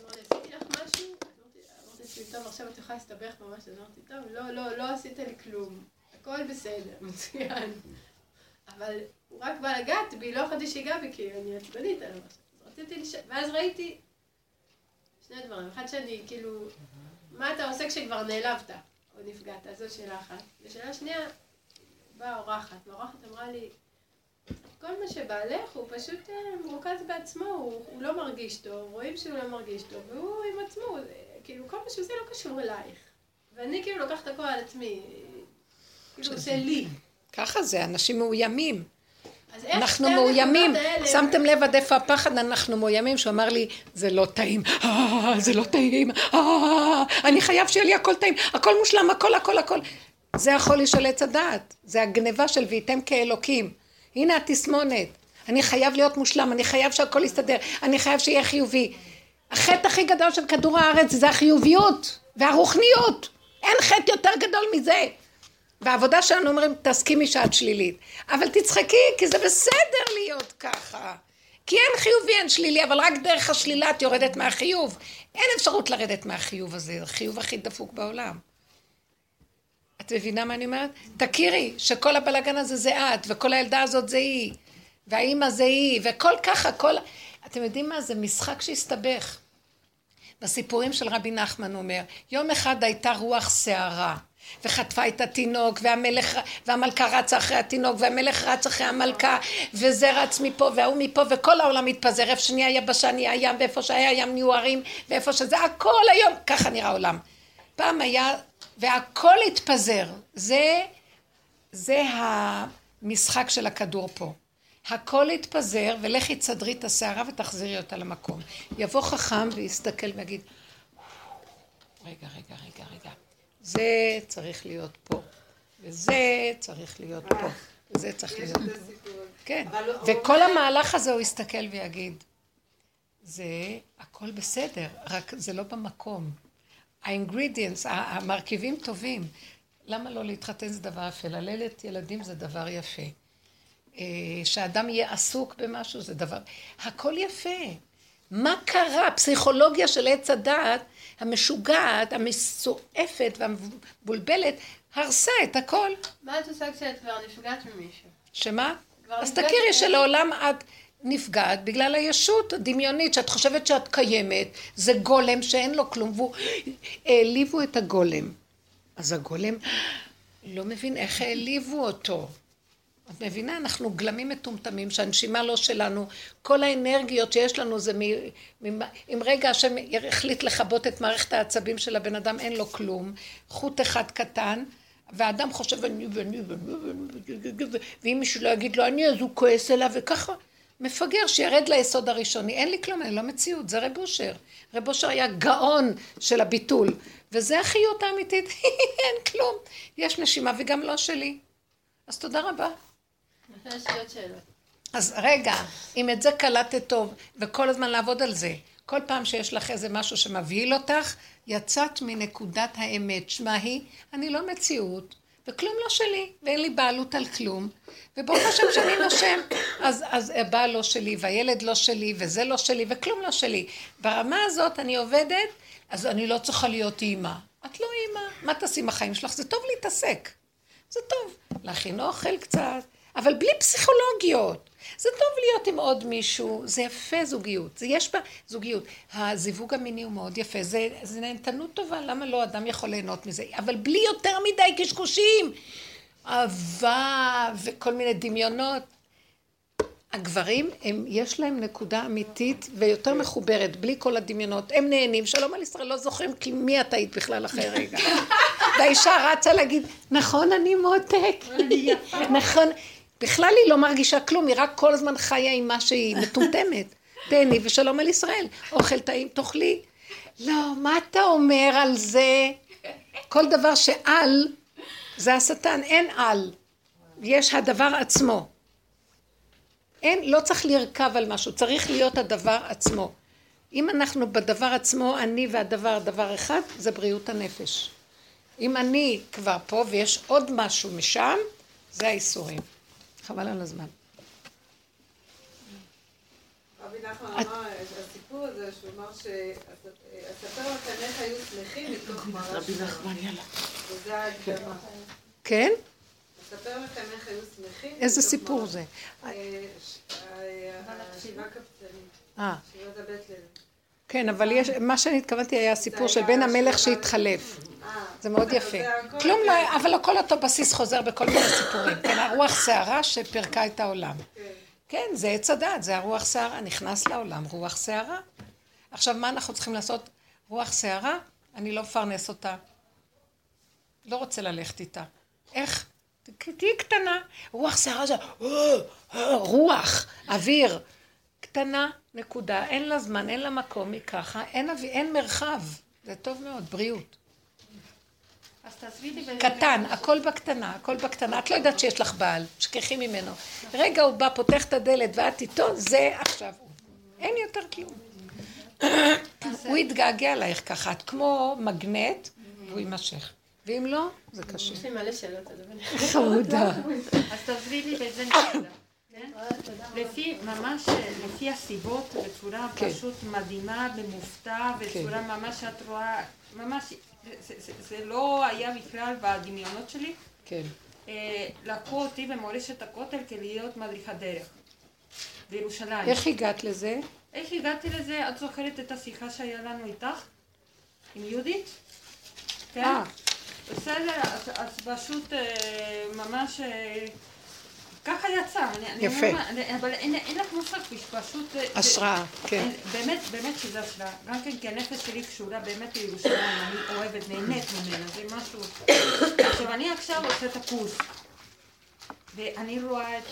אמר לי, עשיתי לך משהו? אמרתי אמרתי לעצמי, טוב, עכשיו את יכולה להסתבך ממש, אז אמרתי, טוב, לא, לא, לא עשית לי כלום, הכל בסדר, [LAUGHS] מצוין. אבל הוא רק בא לגעת בי, לא יכולתי שיגע בי, כי אני עצבנית עליו עכשיו. אז רציתי לש... ואז ראיתי שני דברים. אחד שאני, כאילו, מה אתה עושה כשכבר נעלבת או נפגעת? זו שאלה אחת. ושאלה שנייה, באה אורחת, והאורחת אמרה לי, כל מה שבעלך הוא פשוט אה, מרוכז בעצמו, הוא, הוא לא מרגיש טוב, רואים שהוא לא מרגיש טוב, והוא עם עצמו, הוא- כאילו כל מה שהוא עושה לא קשור אלייך. ואני כאילו לוקחת הכל על עצמי, כאילו עושה לי. ככה זה, אנשים מאוימים. אנחנו מאוימים. שמתם לב עד איפה הפחד? אנחנו מאוימים. שהוא אמר לי, זה לא טעים. אה, זה לא טעים. אה, אני חייב שיהיה לי הכל טעים. הכל מושלם, הכל, הכל, הכל. זה החולי של עץ הדעת. זה הגניבה של והייתם כאלוקים. הנה התסמונת. אני חייב להיות מושלם, אני חייב שהכל יסתדר, אני חייב שיהיה חיובי. החטא הכי גדול של כדור הארץ זה החיוביות והרוחניות. אין חטא יותר גדול מזה. והעבודה שלנו אומרים, תסכימי שאת שלילית. אבל תצחקי, כי זה בסדר להיות ככה. כי אין חיובי, אין שלילי, אבל רק דרך השלילה את יורדת מהחיוב. אין אפשרות לרדת מהחיוב הזה, זה החיוב הכי דפוק בעולם. את מבינה מה אני אומרת? תכירי שכל הבלגן הזה זה את, וכל הילדה הזאת זה היא, והאימא זה היא, וכל ככה, כל... אתם יודעים מה? זה משחק שהסתבך. בסיפורים של רבי נחמן אומר, יום אחד הייתה רוח סערה, וחטפה את התינוק, והמלך, והמלכה רצה אחרי התינוק, והמלך רץ אחרי המלכה, וזה רץ מפה וההוא מפה, וכל העולם מתפזר, איפה שנהיה יבשה נהיה ים, ואיפה שהיה ים נהיו ערים, ואיפה שזה, הכל היום, ככה נראה העולם. פעם היה, והכל התפזר. זה, זה המשחק של הכדור פה. הכל יתפזר, ולכי תסדרי את השערה ותחזירי אותה למקום. יבוא חכם ויסתכל ויגיד, רגע, רגע, רגע, רגע, זה צריך להיות פה, וזה צריך להיות פה, וזה צריך להיות פה. כן, הוא וכל אומר- המהלך הזה הוא יסתכל ויגיד, זה הכל בסדר, רק זה לא במקום. האינגרידיאנס, המרכיבים טובים. למה לא להתחתן זה דבר יפה? ללדת ילדים זה דבר יפה. אה, שאדם יהיה עסוק במשהו זה דבר... הכל יפה. מה קרה? פסיכולוגיה של עץ הדעת, המשוגעת, המסועפת והמבולבלת, הרסה את הכל. מה את עושה כשאת כבר נפגעת ממישהו? שמה? אז תכירי. שלעולם את נפגעת בגלל הישות הדמיונית, שאת חושבת שאת קיימת, זה גולם שאין לו כלום, והוא... העליבו את הגולם. אז הגולם לא מבין איך העליבו אותו. את מבינה? אנחנו גלמים מטומטמים, שהנשימה לא שלנו, כל האנרגיות שיש לנו זה מ... מ... אם רגע השם החליט לכבות את מערכת העצבים של הבן אדם, אין לו כלום, חוט אחד קטן, והאדם חושב אני ואני ואני ואם מישהו לא יגיד לו אני אז הוא כועס אליו וככה מפגר שירד ליסוד הראשוני. אין לי כלום אין לו מציאות זה רב אושר. רב אושר היה גאון של הביטול. וזה החיות האמיתית. [LAUGHS] אין כלום. יש נשימה וגם לא שלי. אז תודה רבה יש לי עוד שאלות. אז רגע, אם את זה קלטת טוב, וכל הזמן לעבוד על זה, כל פעם שיש לך איזה משהו שמבהיל אותך, יצאת מנקודת האמת. שמה היא, אני לא מציאות, וכלום לא שלי, ואין לי בעלות על כלום, וברוך השם שאני נושם. אז, אז הבעל לא שלי, והילד לא שלי, וזה לא שלי, וכלום לא שלי. ברמה הזאת אני עובדת, אז אני לא צריכה להיות אימא. את לא אימא, מה תעשי עם החיים שלך? זה טוב להתעסק. זה טוב, להכין אוכל קצת, אבל בלי פסיכולוגיות. זה טוב להיות עם עוד מישהו, זה יפה זוגיות, זה יש בה זוגיות. הזיווג המיני הוא מאוד יפה, זה, זה נהנתנות טובה, למה לא אדם יכול ליהנות מזה? אבל בלי יותר מדי קשקושים. אהבה וכל מיני דמיונות. הגברים, הם, יש להם נקודה אמיתית ויותר מחוברת, בלי כל הדמיונות. הם נהנים, שלום על ישראל, לא זוכרים כי מי את היית בכלל אחרי רגע. [LAUGHS] והאישה רצה להגיד, נכון, אני מותק. [LAUGHS] נכון. בכלל היא לא מרגישה כלום, היא רק כל הזמן חיה עם מה שהיא מטומטמת. [LAUGHS] תהני ושלום על ישראל. אוכל טעים, תאכלי. לא, מה אתה אומר על זה? כל דבר שעל, זה השטן, אין על. יש הדבר עצמו. אין, לא צריך לרכב על משהו, צריך להיות הדבר עצמו. אם אנחנו בדבר עצמו, אני והדבר דבר אחד, זה בריאות הנפש. אם אני כבר פה ויש עוד משהו משם, זה האיסורים. חבל על הזמן. רבי נחמן אמר הסיפור הזה, שהוא אמר שאספר לכם איך היו שמחים מתוך מראה רבי נחמן, יאללה. וזה ההקדמה. כן? לכם איך היו שמחים איזה סיפור. זה? אה, אה, השבעה קבצנים, אה, שבעת הבית לוי. כן, אבל יש, מה שאני התכוונתי היה הסיפור של בן המלך שהתחלף. זה מאוד יפה. זה הכל- כלום לא, אבל הכל אותו בסיס חוזר בכל מיני סיפורים. כן, הרוח סערה שפירקה את העולם. כן, זה עץ הדעת, זה הרוח סערה, נכנס לעולם רוח סערה. עכשיו, מה אנחנו צריכים לעשות? רוח סערה, אני לא מפרנס אותה. לא רוצה ללכת איתה. איך? תהיי קטנה. רוח סערה זה אה, אה, רוח, אוויר. קטנה, נקודה. אין לה זמן, אין לה מקום, היא ככה. אין, אוויר, אין מרחב. זה טוב מאוד, בריאות. קטן, הכל בקטנה, הכל בקטנה. את לא יודעת שיש לך בעל, שכחי ממנו. רגע הוא בא, פותח את הדלת ואת איתו, זה עכשיו הוא. אין יותר כלום. הוא יתגעגע אלייך ככה, את כמו מגנט, והוא יימשך. ואם לא, זה קשה. יש לי מלא שאלות זה. חמודה. אז תעזבי לי בזה נקודה. כן? לפי, ממש לפי הסיבות, בצורה כן. פשוט מדהימה ומופתע, בצורה ממש שאת רואה, ממש, זה- זה- זה לא היה בכלל בדמיונות שלי. כן. אה, לקחו אותי במורשת הכותל כלהיות מדריכת דרך בירושלים. איך הגעת לזה? איך הגעתי לזה? את זוכרת את השיחה שהיה לנו איתך? עם יהודית? כן? אה. בסדר, אז, אז פשוט אה, ממש אה, ככה יצא. אני, אני יפה. אומר, אני- אבל אין, אין לך מושג, פשוט... אה, זה- השראה, כן. אין- באמת, באמת שזה השראה. גם כן, כי הנפש שלי קשורה באמת לירושלים, אני אוהבת, נהנית ממנה, זה משהו... עכשיו, אני עכשיו עושה את הקורס, ואני רואה את...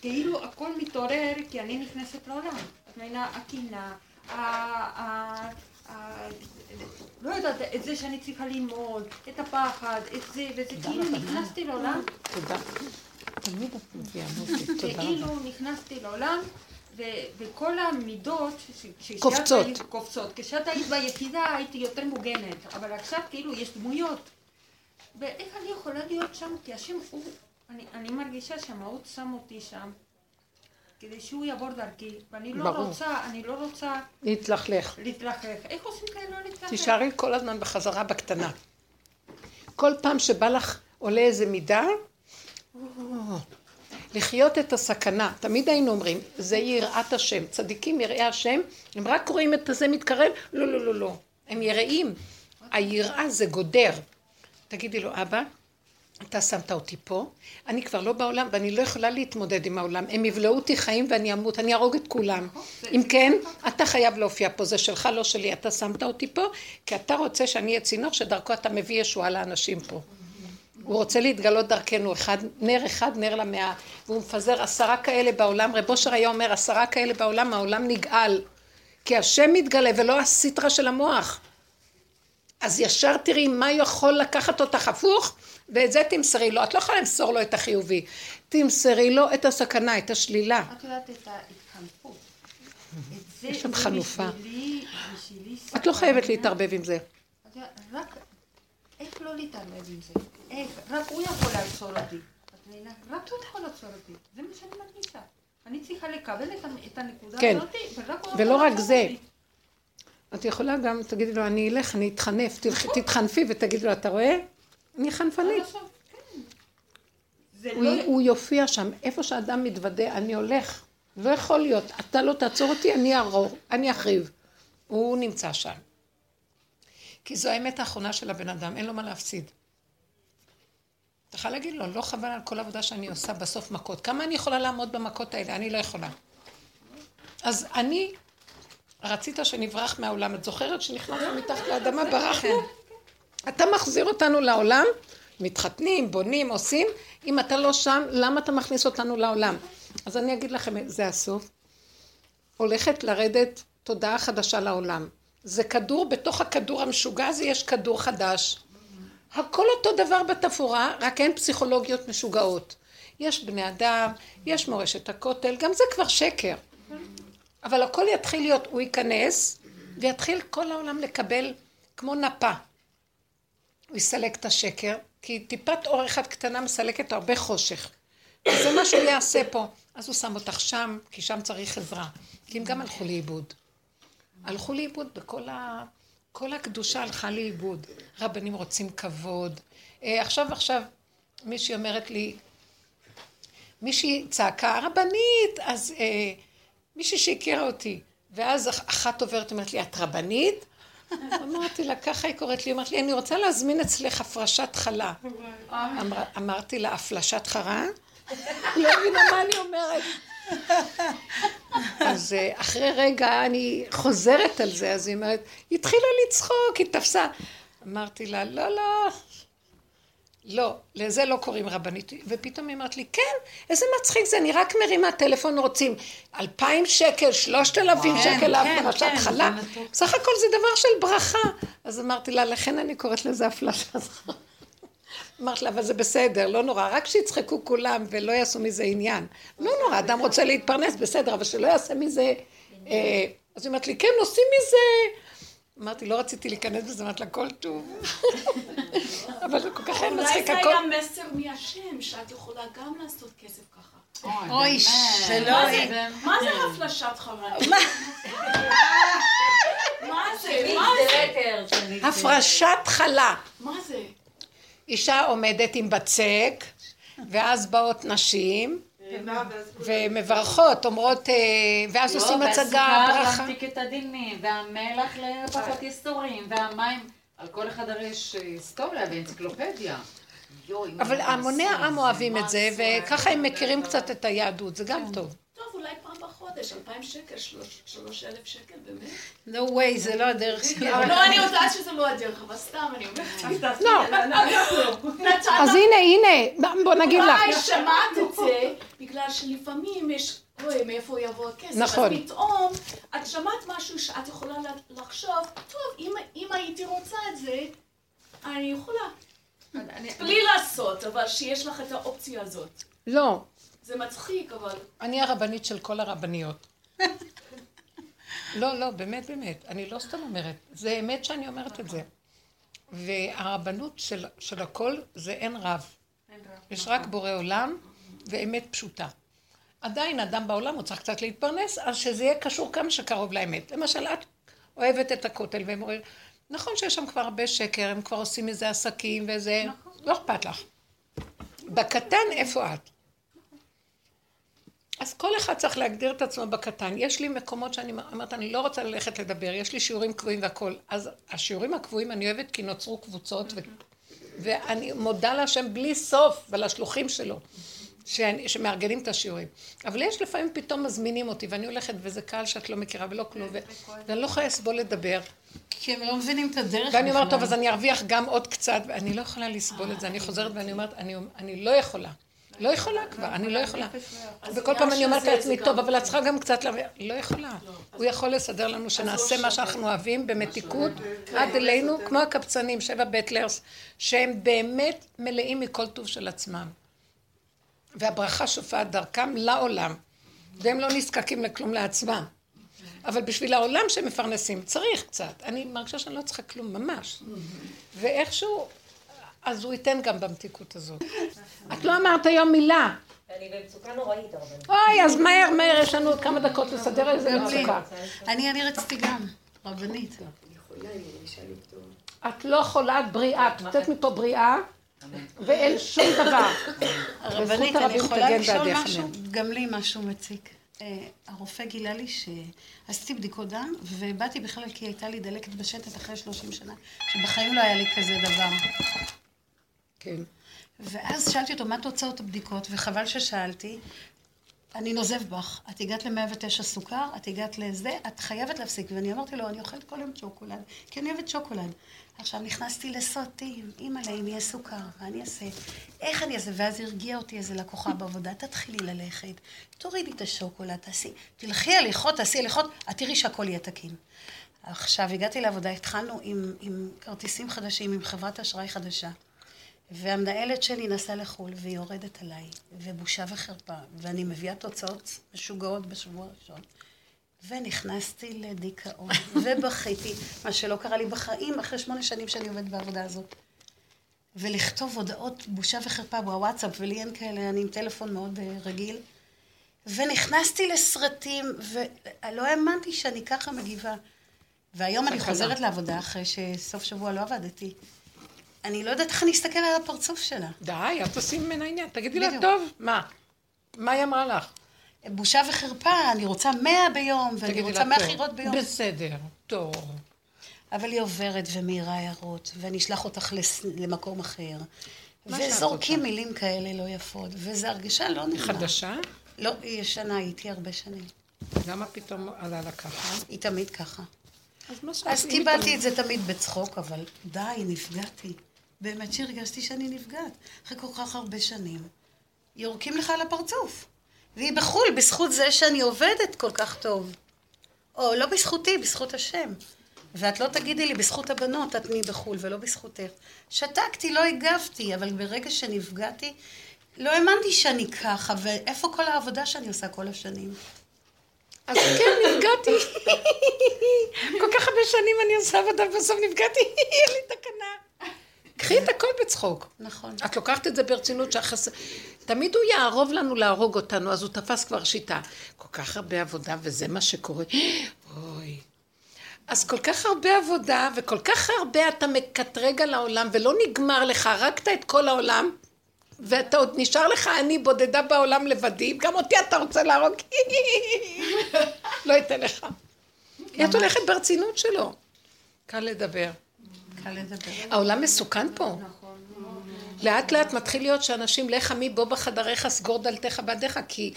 כאילו הכל מתעורר, כי אני נכנסת לעולם. את מבינה, הקינה, ה... ה- ה- לא יודעת, את זה שאני צריכה ללמוד, את הפחד, את זה, וזה כאילו נכנסתי לעולם, תודה. תמיד את מביאה מוטי, [LAUGHS] תודה רבה. כאילו נכנסתי לעולם, וכל המידות קופצות. קופצות. כשאת היית ביחידה הייתי יותר מוגנת, אבל עכשיו כאילו יש דמויות. ואיך אני יכולה להיות שם? כי השם הוא, אני, אני מרגישה שהמהות שם אותי שם, כדי שהוא יעבור דרכי, ואני לא ברור. רוצה, אני לא רוצה להתלכלך. להתרחק. איך עושים כאלה לא להתרחק? תישארי כל הזמן בחזרה בקטנה. כל פעם שבא לך עולה איזה מידה, לחיות את הסכנה. תמיד היינו אומרים, זה יראת השם. צדיקים יראי השם, הם רק רואים את הזה מתקרב, לא, לא, לא, לא. הם יראים. היראה זה גודר. תגידי לו, אבא, אתה שמת אותי פה, אני כבר לא בעולם ואני לא יכולה להתמודד עם העולם. הם יבלעו אותי חיים ואני אמות, אני אהרוג את כולם. אם כן, אתה חייב להופיע פה, זה שלך, לא שלי. אתה שמת אותי פה, כי אתה רוצה שאני אהיה צינור שדרכו אתה מביא ישועה לאנשים פה. הוא רוצה להתגלות דרכנו, אחד, נר אחד, נר למאה, והוא מפזר עשרה כאלה בעולם. רב אושר היה אומר, עשרה כאלה בעולם, העולם נגאל. כי השם מתגלה ולא הסטרה של המוח. אז ישר תראי מה יכול לקחת אותך הפוך, ואת זה תמסרי לו. את לא יכולה למסור לו את החיובי. תמסרי לו את הסכנה, את השלילה. את יודעת את ההתחנפות. יש שם חנופה. את לא חייבת. להתערבב עם זה. רק איך לא להתערבב עם זה? איך? רק הוא יכול לעצור אותי. את מבינה? רק הוא יכול לעצור אותי. זה מה שאני מרגישה. אני צריכה לקבל את הנקודה כן. הזאת, ורק הוא ולא רק זה. אותי. את יכולה גם, תגידי לו, אני אלך, אני אתחנף, תתחנפי ותגידי לו, אתה רואה? אני חנפנית. כן. הוא, לא... הוא יופיע שם, איפה שאדם מתוודה, אני הולך. לא יכול להיות, אתה לא תעצור אותי, אני ארור, אני אחריב. הוא נמצא שם. כי זו האמת האחרונה של הבן אדם, אין לו מה להפסיד. אתה יכול להגיד לו, לא חבל על כל העבודה שאני עושה בסוף מכות. כמה אני יכולה לעמוד במכות האלה? אני לא יכולה. אז אני, רצית שנברח מהעולם. את זוכרת שנכנסנו מתחת לאדמה, ברחנו? אתה מחזיר אותנו לעולם, מתחתנים, בונים, עושים. אם אתה לא שם, למה אתה מכניס אותנו לעולם? אז אני אגיד לכם, זה הסוף. הולכת לרדת תודעה חדשה לעולם. זה כדור, בתוך הכדור המשוגע הזה יש כדור חדש. הכל אותו דבר בתפאורה, רק אין פסיכולוגיות משוגעות. יש בני אדם, יש מורשת הכותל, גם זה כבר שקר. אבל הכל יתחיל להיות, הוא ייכנס, ויתחיל כל העולם לקבל כמו נפה. הוא יסלק את השקר, כי טיפת אור אחת קטנה מסלקת הרבה חושך. וזה מה שהוא יעשה פה. אז הוא שם אותך שם, כי שם צריך עזרה. כי הם גם הלכו לאיבוד. הלכו לאיבוד בכל ה... כל הקדושה הלכה לאיבוד. רבנים רוצים כבוד. אה, עכשיו עכשיו מישהי אומרת לי, מישהי צעקה, רבנית, אז אה, מישהי שהכירה אותי, ואז אח- אחת עוברת, אומרת לי, את רבנית? [LAUGHS] אמרתי לה, ככה היא קוראת לי, אמרת לי, אני רוצה להזמין אצלך הפרשת חלה. אמר, אמרתי לה, הפלשת חרה? [LAUGHS] לא מבינה מה אני אומרת. אז אחרי רגע אני חוזרת על זה, אז היא אומרת, היא התחילה לצחוק, היא תפסה. אמרתי לה, לא, לא, לא, לזה לא קוראים רבנית. ופתאום היא אמרת לי, כן, איזה מצחיק זה, אני רק מרימה טלפון רוצים אלפיים שקל, שלושת אלפים שקל להפרשת חלה. בסך הכל זה דבר של ברכה. אז אמרתי לה, לכן אני קוראת לזה הפלשת חלה. אמרתי לה, אבל זה בסדר, לא נורא, רק שיצחקו כולם ולא יעשו מזה עניין. לא נורא, אדם רוצה להתפרנס, בסדר, אבל שלא יעשה מזה... אה, אז היא אומרת לי, כן, עושים מזה... אמרתי, לא רציתי להיכנס בזה, אמרתי לה, כל טוב. [LAUGHS] אבל זה כל כך היה אולי מצחיק, זה הכל... היה מסר מהשם, שאת יכולה גם לעשות כסף ככה. אוי, זה לא... מה זה- מה זה הפלשת חרנית? מה זה? מה זה? הפרשת חלה. מה זה? אישה עומדת עם בצק, ואז באות נשים, ומברכות, אומרות, אה, ואז עושים הצגה, ברכה. להמתיק את הדינים, והמלח לפחות ייסורים, והמים, על כל אחד הרי יש אה, היסטוריה ואנציקלופדיה. אבל המוני? העם אוהבים את זה? וככה הם מכירים קצת את היהדות, זה גם טוב. בחודש, אלפיים שקל, שלוש- אלף שקל, באמת? no way, זה לא הדרך שלי. לא, אני יודעת שזה לא הדרך, אבל סתם, אני אומרת. לא, אז הנה, הנה, בוא נגיד לך. אולי שמעת את זה, בגלל שלפעמים יש, אוי, מאיפה יבוא הכסף? נכון. אז פתאום, את שמעת משהו שאת יכולה לחשוב, טוב, אם, אם הייתי רוצה את זה, אני יכולה. בלי לעשות, אבל שיש לך את האופציה הזאת. לא, זה מצחיק, אבל... אני הרבנית של כל הרבניות. לא, לא, באמת, באמת. אני לא סתם אומרת. זה אמת שאני אומרת את זה. והרבנות של, של הכל זה אין רב. יש רק בורא עולם ואמת פשוטה. עדיין אדם בעולם הוא צריך קצת להתפרנס, אז שזה יהיה קשור כמה שקרוב לאמת. למשל, את אוהבת את הכותל, והם אומרים, נכון שיש שם כבר הרבה שקר, הם כבר עושים מזה עסקים וזה, לא אכפת לך. בקטן, איפה את? אז כל אחד צריך להגדיר את עצמו בקטן. יש לי מקומות שאני אומרת, אני לא רוצה ללכת לדבר, יש לי שיעורים קבועים והכול. אז השיעורים הקבועים אני אוהבת כי נוצרו קבוצות ו... ואני מודה להשם בלי סוף ולשלוחים שלו. שאני, שמארגנים את השיעורים. אבל יש לפעמים פתאום מזמינים אותי, ואני הולכת, וזה קהל שאת לא מכירה ולא כלום, ו- ואני לא יכולה לסבול לדבר. כי הם לא מבינים את הדרך ואני אומרת, טוב, אז אני ארוויח גם עוד קצת, ואני לא יכולה לסבול את זה. אני חוזרת ואני אומרת, אני, אני לא יכולה. לא יכולה כבר, אני לא יכולה. וכל פעם אני אומרת לעצמי, טוב, אבל את צריכה גם קצת להרוויח. לא יכולה. הוא יכול לסדר לנו שנעשה מה שאנחנו אוהבים במתיקות עד אלינו, כמו הקבצנים, שבע בטלרס, שהם באמת מלאים מכל טוב של עצמם. והברכה שופעת דרכם לעולם, והם לא נזקקים לכלום לעצמם. אבל בשביל העולם שהם מפרנסים, צריך קצת. אני מרגישה שאני לא צריכה כלום, ממש. ואיכשהו, אז הוא ייתן גם במתיקות הזאת. [LAUGHS] את לא אמרת היום מילה. אני במצוקה נוראית, הרבנית. אוי, אז מהר, מהר, יש לנו עוד כמה דקות לסדר איזה. מצוקה. אני, אני רציתי גם, רבנית. את לא חולה, את בריאה. את יוצאת מפה בריאה, ואין שום דבר. וזכות אני יכולה לשאול משהו? גם לי משהו מציק. אה, הרופא גילה לי שעשיתי בדיקות דם, ובאתי בכלל כי הייתה לי דלקת בשטת אחרי 30 שנה, שבחיים לא היה לי כזה דבר. כן. ואז שאלתי אותו, מה תוצאות הבדיקות? וחבל ששאלתי. אני נוזף בך, את הגעת ל-109 סוכר, את הגעת לזה, את חייבת להפסיק. ואני אמרתי לו, אני אוכלת כל יום שוקולד, כי אני אוהבת שוקולד. עכשיו נכנסתי לסרטים, אימא'לה, אם יהיה סוכר, מה אני אעשה? איך אני אעשה? ואז הרגיע אותי איזה לקוחה בעבודה, תתחילי ללכת, תורידי את השוקולד, תעשי, תלכי הליכות, תעשי הליכות, את תראי שהכל יהיה תקין. עכשיו, הגעתי לעבודה, התחלנו עם, עם כרטיסים חדשים, עם חברת אשראי חדשה. והמנהלת שלי נסעה לחו"ל, והיא יורדת עליי, ובושה וחרפה, ואני מביאה תוצאות משוגעות בשבוע הראשון. ונכנסתי לדיכאון, [LAUGHS] ובכיתי, מה שלא קרה לי בחיים, אחרי שמונה שנים שאני עובדת בעבודה הזאת. ולכתוב הודעות בושה וחרפה בוואטסאפ, ולי אין כאלה, אני עם טלפון מאוד אה, רגיל. ונכנסתי לסרטים, ולא האמנתי שאני ככה מגיבה. והיום אני. חוזרת לעבודה אחרי שסוף שבוע לא עבדתי. אני לא יודעת איך אני אסתכל על הפרצוף שלה. די, אל תעשי ממנה עניין. תגידי לה. טוב, מה? מה היא אמרה לך? בושה וחרפה, אני רוצה מאה ביום, ואני רוצה מאה. חירות ביום. בסדר, טוב. אבל היא עוברת ומאירה הערות, ואני אשלח אותך לס... למקום אחר. וזורקים. מילים כאלה לא יפות, וזו הרגשה לא נעימה. חדשה? לא, היא ישנה, היא איתי הרבה שנים. למה פתאום עלה לה ככה? היא תמיד ככה. אז. אז קיבלתי את זה תמיד בצחוק, אבל די, נפגעתי. באמת שהרגשתי שאני נפגעת. אחרי כל כך הרבה שנים. יורקים לך על הפרצוף. והיא בחו"ל, בזכות זה שאני עובדת כל כך טוב. או לא בזכותי, בזכות השם. ואת לא תגידי לי, בזכות הבנות, את תהיי בחו"ל, ולא בזכותך. שתקתי, לא הגבתי, אבל ברגע שנפגעתי, לא האמנתי שאני ככה, ואיפה כל העבודה שאני עושה כל השנים? אז כן, נפגעתי. כל כך הרבה שנים אני עושה עבודה, ובסוף נפגעתי, [LAUGHS] אין לי תקנה. קחי את הכל בצחוק. נכון. את לוקחת את זה ברצינות שהחס... תמיד הוא יערוב לנו להרוג אותנו, אז הוא תפס כבר שיטה. כל כך הרבה עבודה, וזה מה שקורה. אוי. אז כל כך הרבה עבודה, וכל כך הרבה אתה מקטרג על העולם, ולא נגמר לך, הרגת את כל העולם, ואתה עוד נשאר לך אני בודדה בעולם לבדי, גם אותי אתה רוצה להרוג, [LAUGHS] לא אתן לך. את הולכת ברצינות שלו. קל לדבר. העולם מסוכן פה. לאט לאט מתחיל להיות שאנשים, לך עמי בוא בחדריך, סגור דלתך בעדיך, כי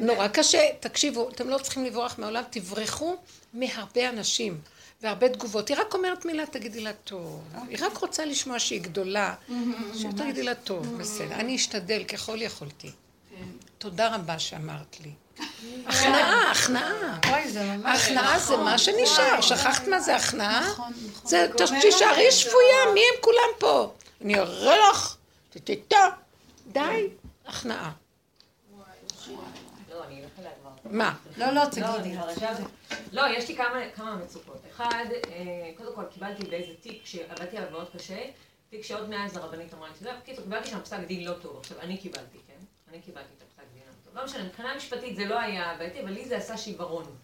נורא קשה. תקשיבו, אתם לא צריכים לברוח מהעולם, תברחו מהרבה אנשים והרבה תגובות. היא רק אומרת מילה, תגידי לה טוב. היא רק רוצה לשמוע שהיא גדולה. שתגידי לה טוב, בסדר. אני אשתדל ככל יכולתי. תודה רבה שאמרת לי. הכנעה, הכנעה. אוי, זה ממש... הכנעה זה מה שנשאר, שכחת מה זה הכנעה? נכון, נכון. זה, תישארי שפויה, מי הם כולם פה? אני אראה לך, טטטה, די, הכנעה. לא. מה? לא, לא, לא, תגידי. ישבתי. לא, יש לי כמה, כמה מצוקות. אחד, אה, קודם כל קיבלתי באיזה תיק שעבדתי עליו מאוד קשה, תיק שעוד מאז הרבנית אמרה לי, אתה יודע, בקיצור, קיבלתי שם פסק דין לא טוב. עכשיו, אני קיבלתי, כן? אני קיבלתי את הפסק דין הלא טוב. לא משנה, מבחינה משפטית זה לא היה בעייתי, אבל לי זה עשה שיוורון.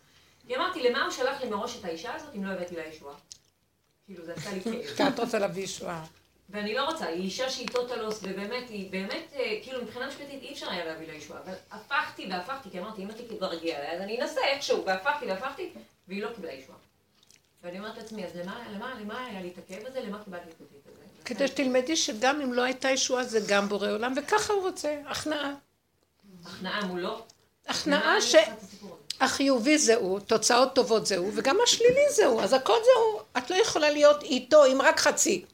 כי אמרתי, למה הוא שלח לי מראש את האישה הזאת אם לא הבאתי לה ישועה? כאילו, זה עשה לי [LAUGHS] כאב. כי את רוצה להביא ישועה. ואני לא רוצה, היא אישה שהיא טוטלוס, ובאמת, היא באמת, אה, כאילו מבחינה משפטית אי אפשר היה להביא לה ישועה, אבל הפכתי והפכתי, כי אמרתי, אם התיק כבר הגיע אליי, אז אני אנסה איכשהו, והפכתי והפכתי, והיא לא קיבלה ישועה. ואני אומרת לעצמי, אז למה, למה, למה היה לי את הכאב הזה, למה קיבלתי את התיק הזה? כדי שתלמדי שגם אם לא הייתה ישועה זה גם בורא עולם, וככה הוא רוצה, הכנעה. הכנעה מולו. הכנעה אני ש... צריכה את הסיפור הזה. החיובי זה הוא, תוצאות טובות זה הוא, וגם השלילי זה הוא, אז הכל זה הוא. את לא יכולה להיות איתו עם רק חצי.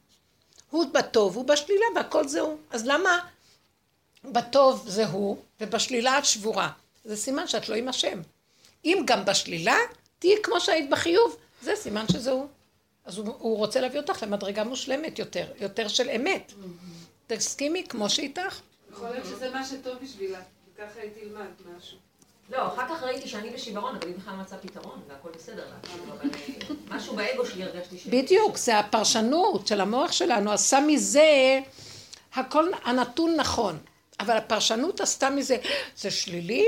הוא בטוב, הוא בשלילה, והכל זה הוא. אז למה בטוב זה הוא, ובשלילה את שבורה? זה סימן שאת לא עם השם. אם גם בשלילה, תהיי כמו שהיית בחיוב, זה סימן שזה הוא. אז הוא, הוא רוצה להביא אותך למדרגה מושלמת יותר, יותר של אמת. תסכימי כמו שאיתך. יכול להיות שזה מה שטוב בשבילה, וככה היא תלמד משהו. לא, אחר כך ראיתי שאני בשיוורון, אבל היא בכלל מצאה פתרון, והכל בסדר לה. כאילו, אבל אה, משהו באגו שלי הרגשתי ש... בדיוק, זה הפרשנות של המוח שלנו, עשה מזה, הכל הנתון נכון, אבל הפרשנות עשתה מזה, זה שלילי?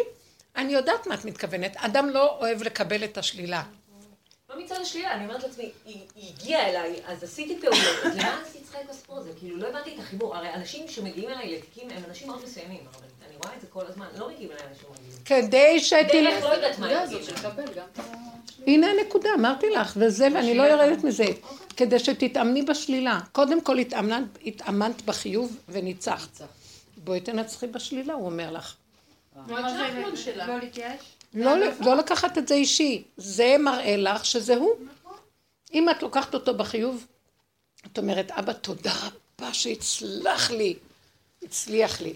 אני יודעת מה את מתכוונת, אדם לא אוהב לקבל את השלילה. לא מצד השלילה, אני אומרת לעצמי, היא הגיעה אליי, אז עשיתי פעולות, אז למה עשיתי צריכה את הסיפור הזה? כאילו, לא הבנתי את החיבור. הרי אנשים שמגיעים אליי לתיקים הם אנשים מאוד מסוימים, אני רואה את זה כל הזמן, לא מגיעים אליי אנשים רגילים. כדי דרך שתל... לא יודעת מה ה... הנה הנקודה, אמרתי לך, וזה, ואני לא יורדת מזה, כדי שתתאמני בשלילה. קודם כל התאמנת, התאמנת בחיוב וניצחת. בואי תנצחי בשלילה, הוא אומר לך. לא? לא, לא לקחת את זה אישי, זה מראה לך שזה הוא. אם את לוקחת אותו בחיוב, את אומרת, אבא, תודה רבה שהצלח לי, הצליח לי.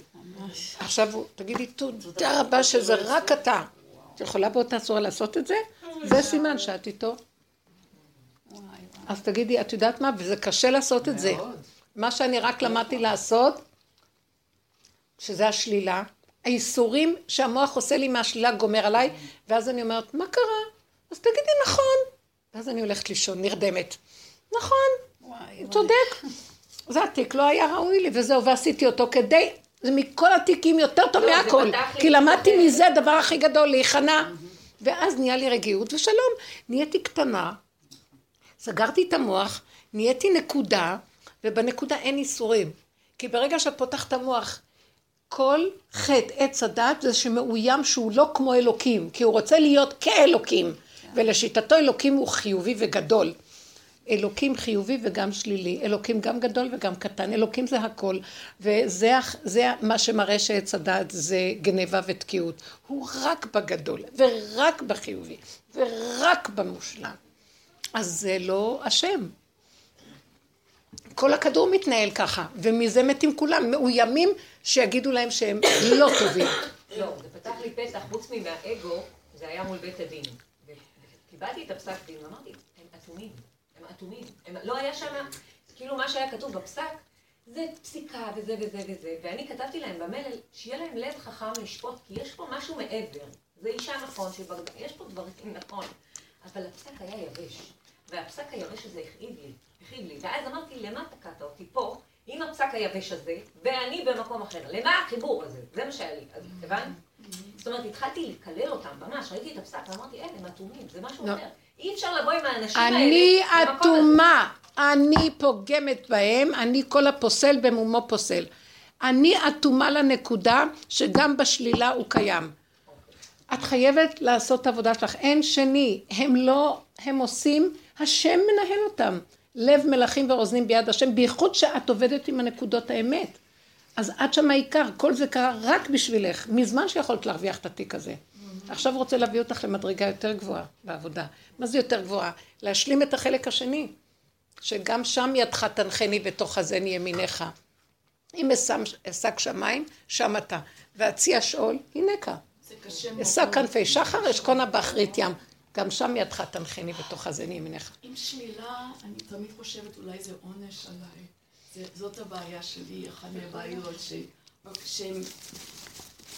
עכשיו, הוא- תגידי, תודה רבה שזה רק אתה. את יכולה באותה צורה לעשות את זה? זה סימן שאת איתו. אז תגידי, את יודעת מה? וזה קשה לעשות את זה. מה שאני רק למדתי לעשות, שזה השלילה, האיסורים שהמוח עושה לי מהשלילה גומר עליי, ואז אני אומרת, מה קרה? אז תגידי נכון. ואז אני הולכת לישון, נרדמת. נכון, הוא צודק. זה התיק לא היה ראוי לי, וזהו, ועשיתי אותו כדי, זה מכל התיקים יותר טוב לא, מהכל. כי למדתי מזה הדבר הכי גדול, להיכנע. ואז נהיה לי רגיעות ושלום. נהייתי קטנה, סגרתי את המוח, נהייתי נקודה, ובנקודה אין איסורים. כי ברגע שאת פותחת את המוח, כל חטא עץ הדת זה שמאוים שהוא לא כמו אלוקים, כי הוא רוצה להיות כאלוקים, ולשיטתו אלוקים הוא חיובי וגדול. אלוקים חיובי וגם שלילי, אלוקים גם גדול וגם קטן, אלוקים זה הכל, וזה זה מה שמראה שעץ הדת זה גניבה ותקיעות. הוא רק בגדול, ורק בחיובי, ורק במושלם. אז זה לא השם. כל הכדור מתנהל ככה, ומזה מתים כולם, מאוימים שיגידו להם שהם [COUGHS] לא טובים. לא, זה פתח לי פתח, חוץ מהאגו, זה היה מול בית הדין. וקיבלתי את הפסק דין, ואמרתי, הם אטומים, הם אטומים. הם, לא היה שם, כאילו מה שהיה כתוב בפסק, זה פסיקה וזה וזה וזה, ואני כתבתי להם במלל, שיהיה להם לב חכם לשפוט, כי יש פה משהו מעבר. זה אישה נכון, שבגד... יש פה דברים נכון, אבל הפסק היה יבש. והפסק היבש הזה הכאיב לי, הכאיב לי. ואז אמרתי, למה תקעת אותי פה, עם הפסק היבש הזה, ואני במקום אחר? למה החיבור הזה? זה מה שהיה לי, אז הבנת? זאת אומרת, התחלתי לקלל אותם, ממש, ראיתי את הפסק, ואמרתי, אין, הם אטומים, זה משהו לא. אחר. אי אפשר לבוא עם האנשים האלה. אני למקום הזה. אטומה, אני פוגמת בהם, אני כל הפוסל במומו פוסל. אני אטומה לנקודה שגם בשלילה הוא קיים. את חייבת לעשות את העבודה שלך, אין שני, הם לא, הם עושים, השם מנהל אותם. לב מלכים ורוזנים ביד השם, בייחוד שאת עובדת עם הנקודות האמת. אז את שם העיקר, כל זה קרה רק בשבילך, מזמן שיכולת להרוויח את התיק הזה. עכשיו רוצה להביא אותך למדרגה יותר גבוהה בעבודה. מה זה יותר גבוהה? להשלים את החלק השני, שגם שם ידך תנחני ותאחזני ימיניך. אם אשק שמיים, שם אתה. ואציע שאול, הנקה. אשא כנפי שחר, אשכונה באחרית ים. גם שם ידך תנחני ותאחזני ימיניך. עם שלילה, אני תמיד חושבת אולי זה עונש עליי. זאת הבעיה שלי, אחת מהבעיות. שהם...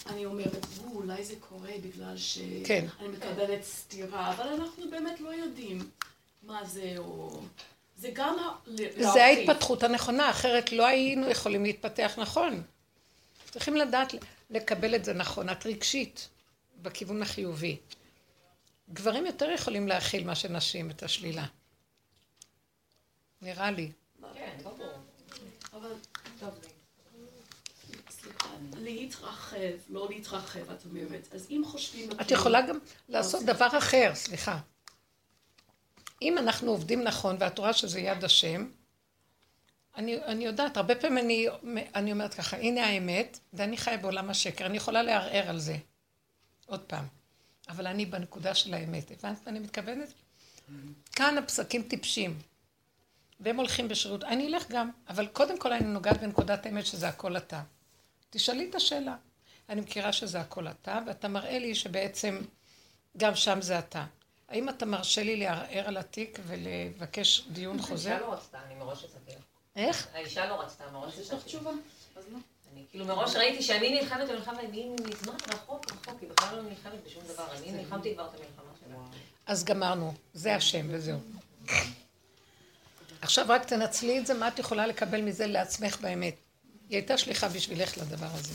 אני אומרת, "או, אולי זה קורה בגלל שאני כן. מקבלת סטירה, אבל אנחנו באמת לא יודעים מה זה, או... זה גם... ה- ל- זה להרחיב. ההתפתחות הנכונה, אחרת לא היינו יכולים להתפתח נכון. צריכים לדעת לקבל את זה נכון, את רגשית, בכיוון החיובי. גברים יותר יכולים להכיל מה שנשים, את השלילה. נראה לי. כן, ברור. אבל... טוב, להתרחב, לא להתרחב, את אומרת. אז אם חושבים... את יכולה גם לעשות דבר אחר, סליחה. אם אנחנו עובדים נכון, ואת רואה שזה יד השם, אני, אני יודעת, הרבה פעמים אני, אני אומרת ככה, הנה האמת, ואני חיה בעולם השקר, אני יכולה לערער על זה. עוד פעם. אבל אני בנקודה של האמת. הבנת מה אני מתכוונת? כאן הפסקים טיפשים. והם הולכים בשירות. אני אלך גם, אבל קודם כל אני נוגעת בנקודת האמת שזה הכל אתה. תשאלי את השאלה. אני מכירה שזה הכל אתה, ואתה מראה לי שבעצם גם שם זה אתה. האם אתה מרשה לי לערער על התיק ולבקש דיון חוזר? האישה לא רצתה, אני מראש לך. איך? האישה לא רצתה, מראש הצעתי. יש לך תשובה? אז לא. אני כאילו מראש ראיתי שאני נלחמת במלחמה, אני מזמן רחוק רחוק, היא בכלל לא נלחמת בשום דבר. אני נלחמתי כבר את המלחמה שלה. אז גמרנו, זה השם וזהו. עכשיו רק תנצלי את זה, מה את יכולה לקבל מזה לעצמך באמת. היא הייתה שליחה בשבילך לדבר הזה.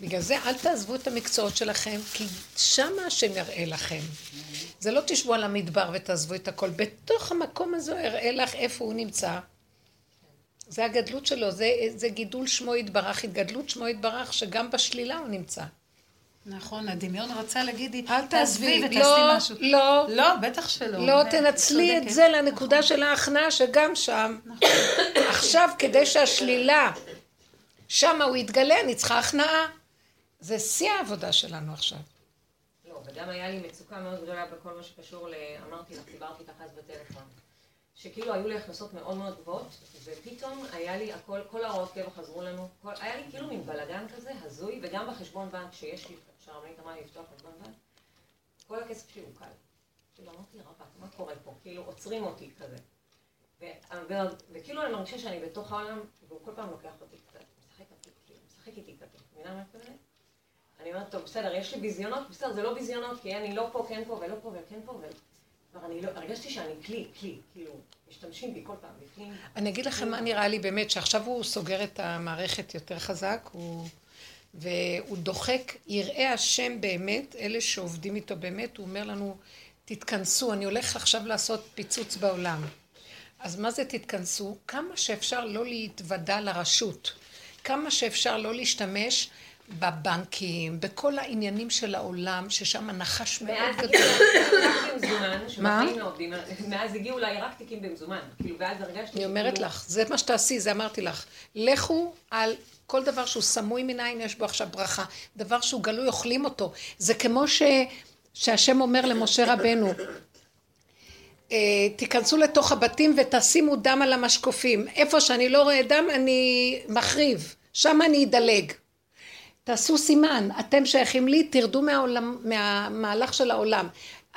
בגלל זה אל תעזבו את המקצועות שלכם, כי שמה השם יראה לכם. זה לא תשבו על המדבר ותעזבו את הכל. בתוך המקום הזה הוא יראה לך איפה הוא נמצא. זה הגדלות שלו, זה, זה גידול שמו יתברך, התגדלות שמו יתברך, שגם בשלילה הוא נמצא. נכון, הדמיון רצה להגיד לי, אל תעזבי, ותעשי לא, משהו. לא. לא, בטח שלא. לא, תנצלי את צודקת. זה לנקודה של ההכנעה שגם שם. עכשיו, כדי שהשלילה, שמה הוא יתגלה, אני צריכה הכנעה. זה שיא העבודה שלנו עכשיו. לא, וגם היה לי מצוקה מאוד גדולה בכל מה שקשור ל... אמרתי לך, דיברתי איתך אז בטלפון. שכאילו היו לי הכנסות מאוד מאוד גבוהות, ופתאום היה לי הכל, כל ההוראות קבע חזרו לנו, כל, היה לי כאילו מין בלאגן כזה, הזוי, וגם בחשבון בנק שיש לי, שהרבנית אמרה לי לפתוח חשבון בנק, כל הכסף שלי הוא קל. כאילו אמרתי, רבאק, מה קורה פה? כאילו עוצרים אותי כזה. ו, ו, וכאילו אני מרגישה שאני בתוך העולם, והוא כל פעם לוקח אותי קצת, כאילו, משחק איתי קצת, מבינה מה את מתכוונת? אני אומרת, טוב, בסדר, יש לי ביזיונות, בסדר, זה לא ביזיונות, כי אני לא פה, כן פה, ולא פה, וכן פה, ו... כבר אני לא, הרגשתי שאני כלי, כלי, כאילו, משתמשים בי כל פעם, בפנים. אני אגיד לכם מה נראה לי באמת, שעכשיו הוא סוגר את המערכת יותר חזק, הוא... והוא דוחק, יראי השם באמת, אלה שעובדים איתו באמת, הוא אומר לנו, תתכנסו, אני הולך עכשיו לעשות פיצוץ בעולם. אז מה זה תתכנסו? כמה שאפשר לא להתוודע לרשות, כמה שאפשר לא להשתמש בבנקים, בכל העניינים של העולם, ששם הנחש מאוד גדול. מאז הגיעו אליי רק תיקים במזומן, כאילו, ואז הרגשתי אני אומרת לך, זה מה שתעשי, זה אמרתי לך. לכו על כל דבר שהוא סמוי מן העין, יש בו עכשיו ברכה. דבר שהוא גלוי, אוכלים אותו. זה כמו ש... שהשם אומר למשה רבנו, תיכנסו לתוך הבתים ותשימו דם על המשקופים. איפה שאני לא רואה דם, אני מחריב. שם אני אדלג. תעשו סימן, אתם שייכים לי, תרדו מהעולם, מהמהלך של העולם.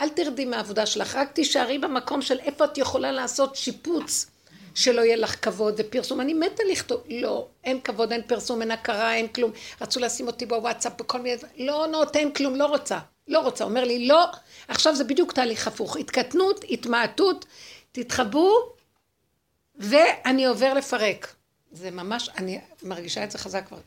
אל תרדי מהעבודה שלך, רק תישארי במקום של איפה את יכולה לעשות שיפוץ, שלא יהיה לך כבוד ופרסום. אני מתה לכתוב, לא, אין כבוד, אין פרסום, אין הכרה, אין כלום. רצו לשים אותי בוואטסאפ בכל מיני, לא נותן כלום, לא רוצה, לא רוצה. אומר לי, לא, עכשיו זה בדיוק תהליך הפוך. התקטנות, התמעטות, תתחבאו, ואני עובר לפרק. זה ממש, אני מרגישה את זה חזק כבר.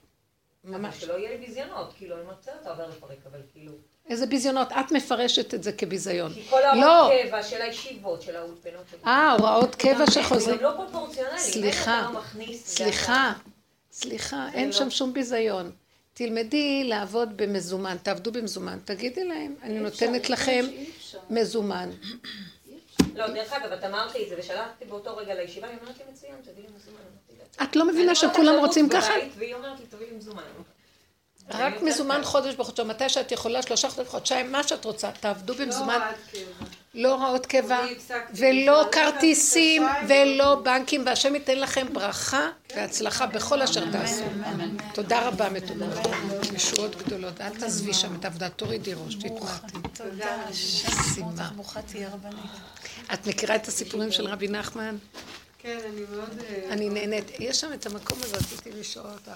ממש. שלא יהיה לי ביזיונות, כאילו, אני מוצאת אותה עובר לפרק, אבל כאילו... איזה ביזיונות, את מפרשת את זה כביזיון. כי כל לא, ההוראות קבע של הישיבות, של האולפנות. אה, הוראות קבע שחוזרים. הם לא פרופורציונליים. סליחה, לא. סליחה, סליחה, אין לא- שם שום ביזיון. תלמדי לעבוד במזומן, תעבדו במזומן, תגידי להם, אני נותנת לכם מזומן. לא, דרך אגב, את אמרת לי את זה, ושלחתי באותו רגע לישיבה, היא אומרת לי, מצוין, תביא לי מזומן. את לא מבינה שכולם רוצים ככה? והיא אומרת לי, תביא לי מזומן. רק מזומן חודש בחודשיים, מתי שאת יכולה, שלושה חודשים, חודשיים, מה שאת רוצה, תעבדו במזומן. לא הוראות קבע, ולא כרטיסים, ולא בנקים, והשם ייתן לכם ברכה והצלחה בכל אשר תעשו. תודה רבה, מתודה. ישועות גדולות. אל תעזבי שם את העבודה, תורידי ראש, תתמעטי. תודה. רבנית. את מכירה את הסיפורים של רבי נחמן? כן, אני מאוד... אה, אני נהנית. יש שם את המקום הזה, רציתי לשאול אותך.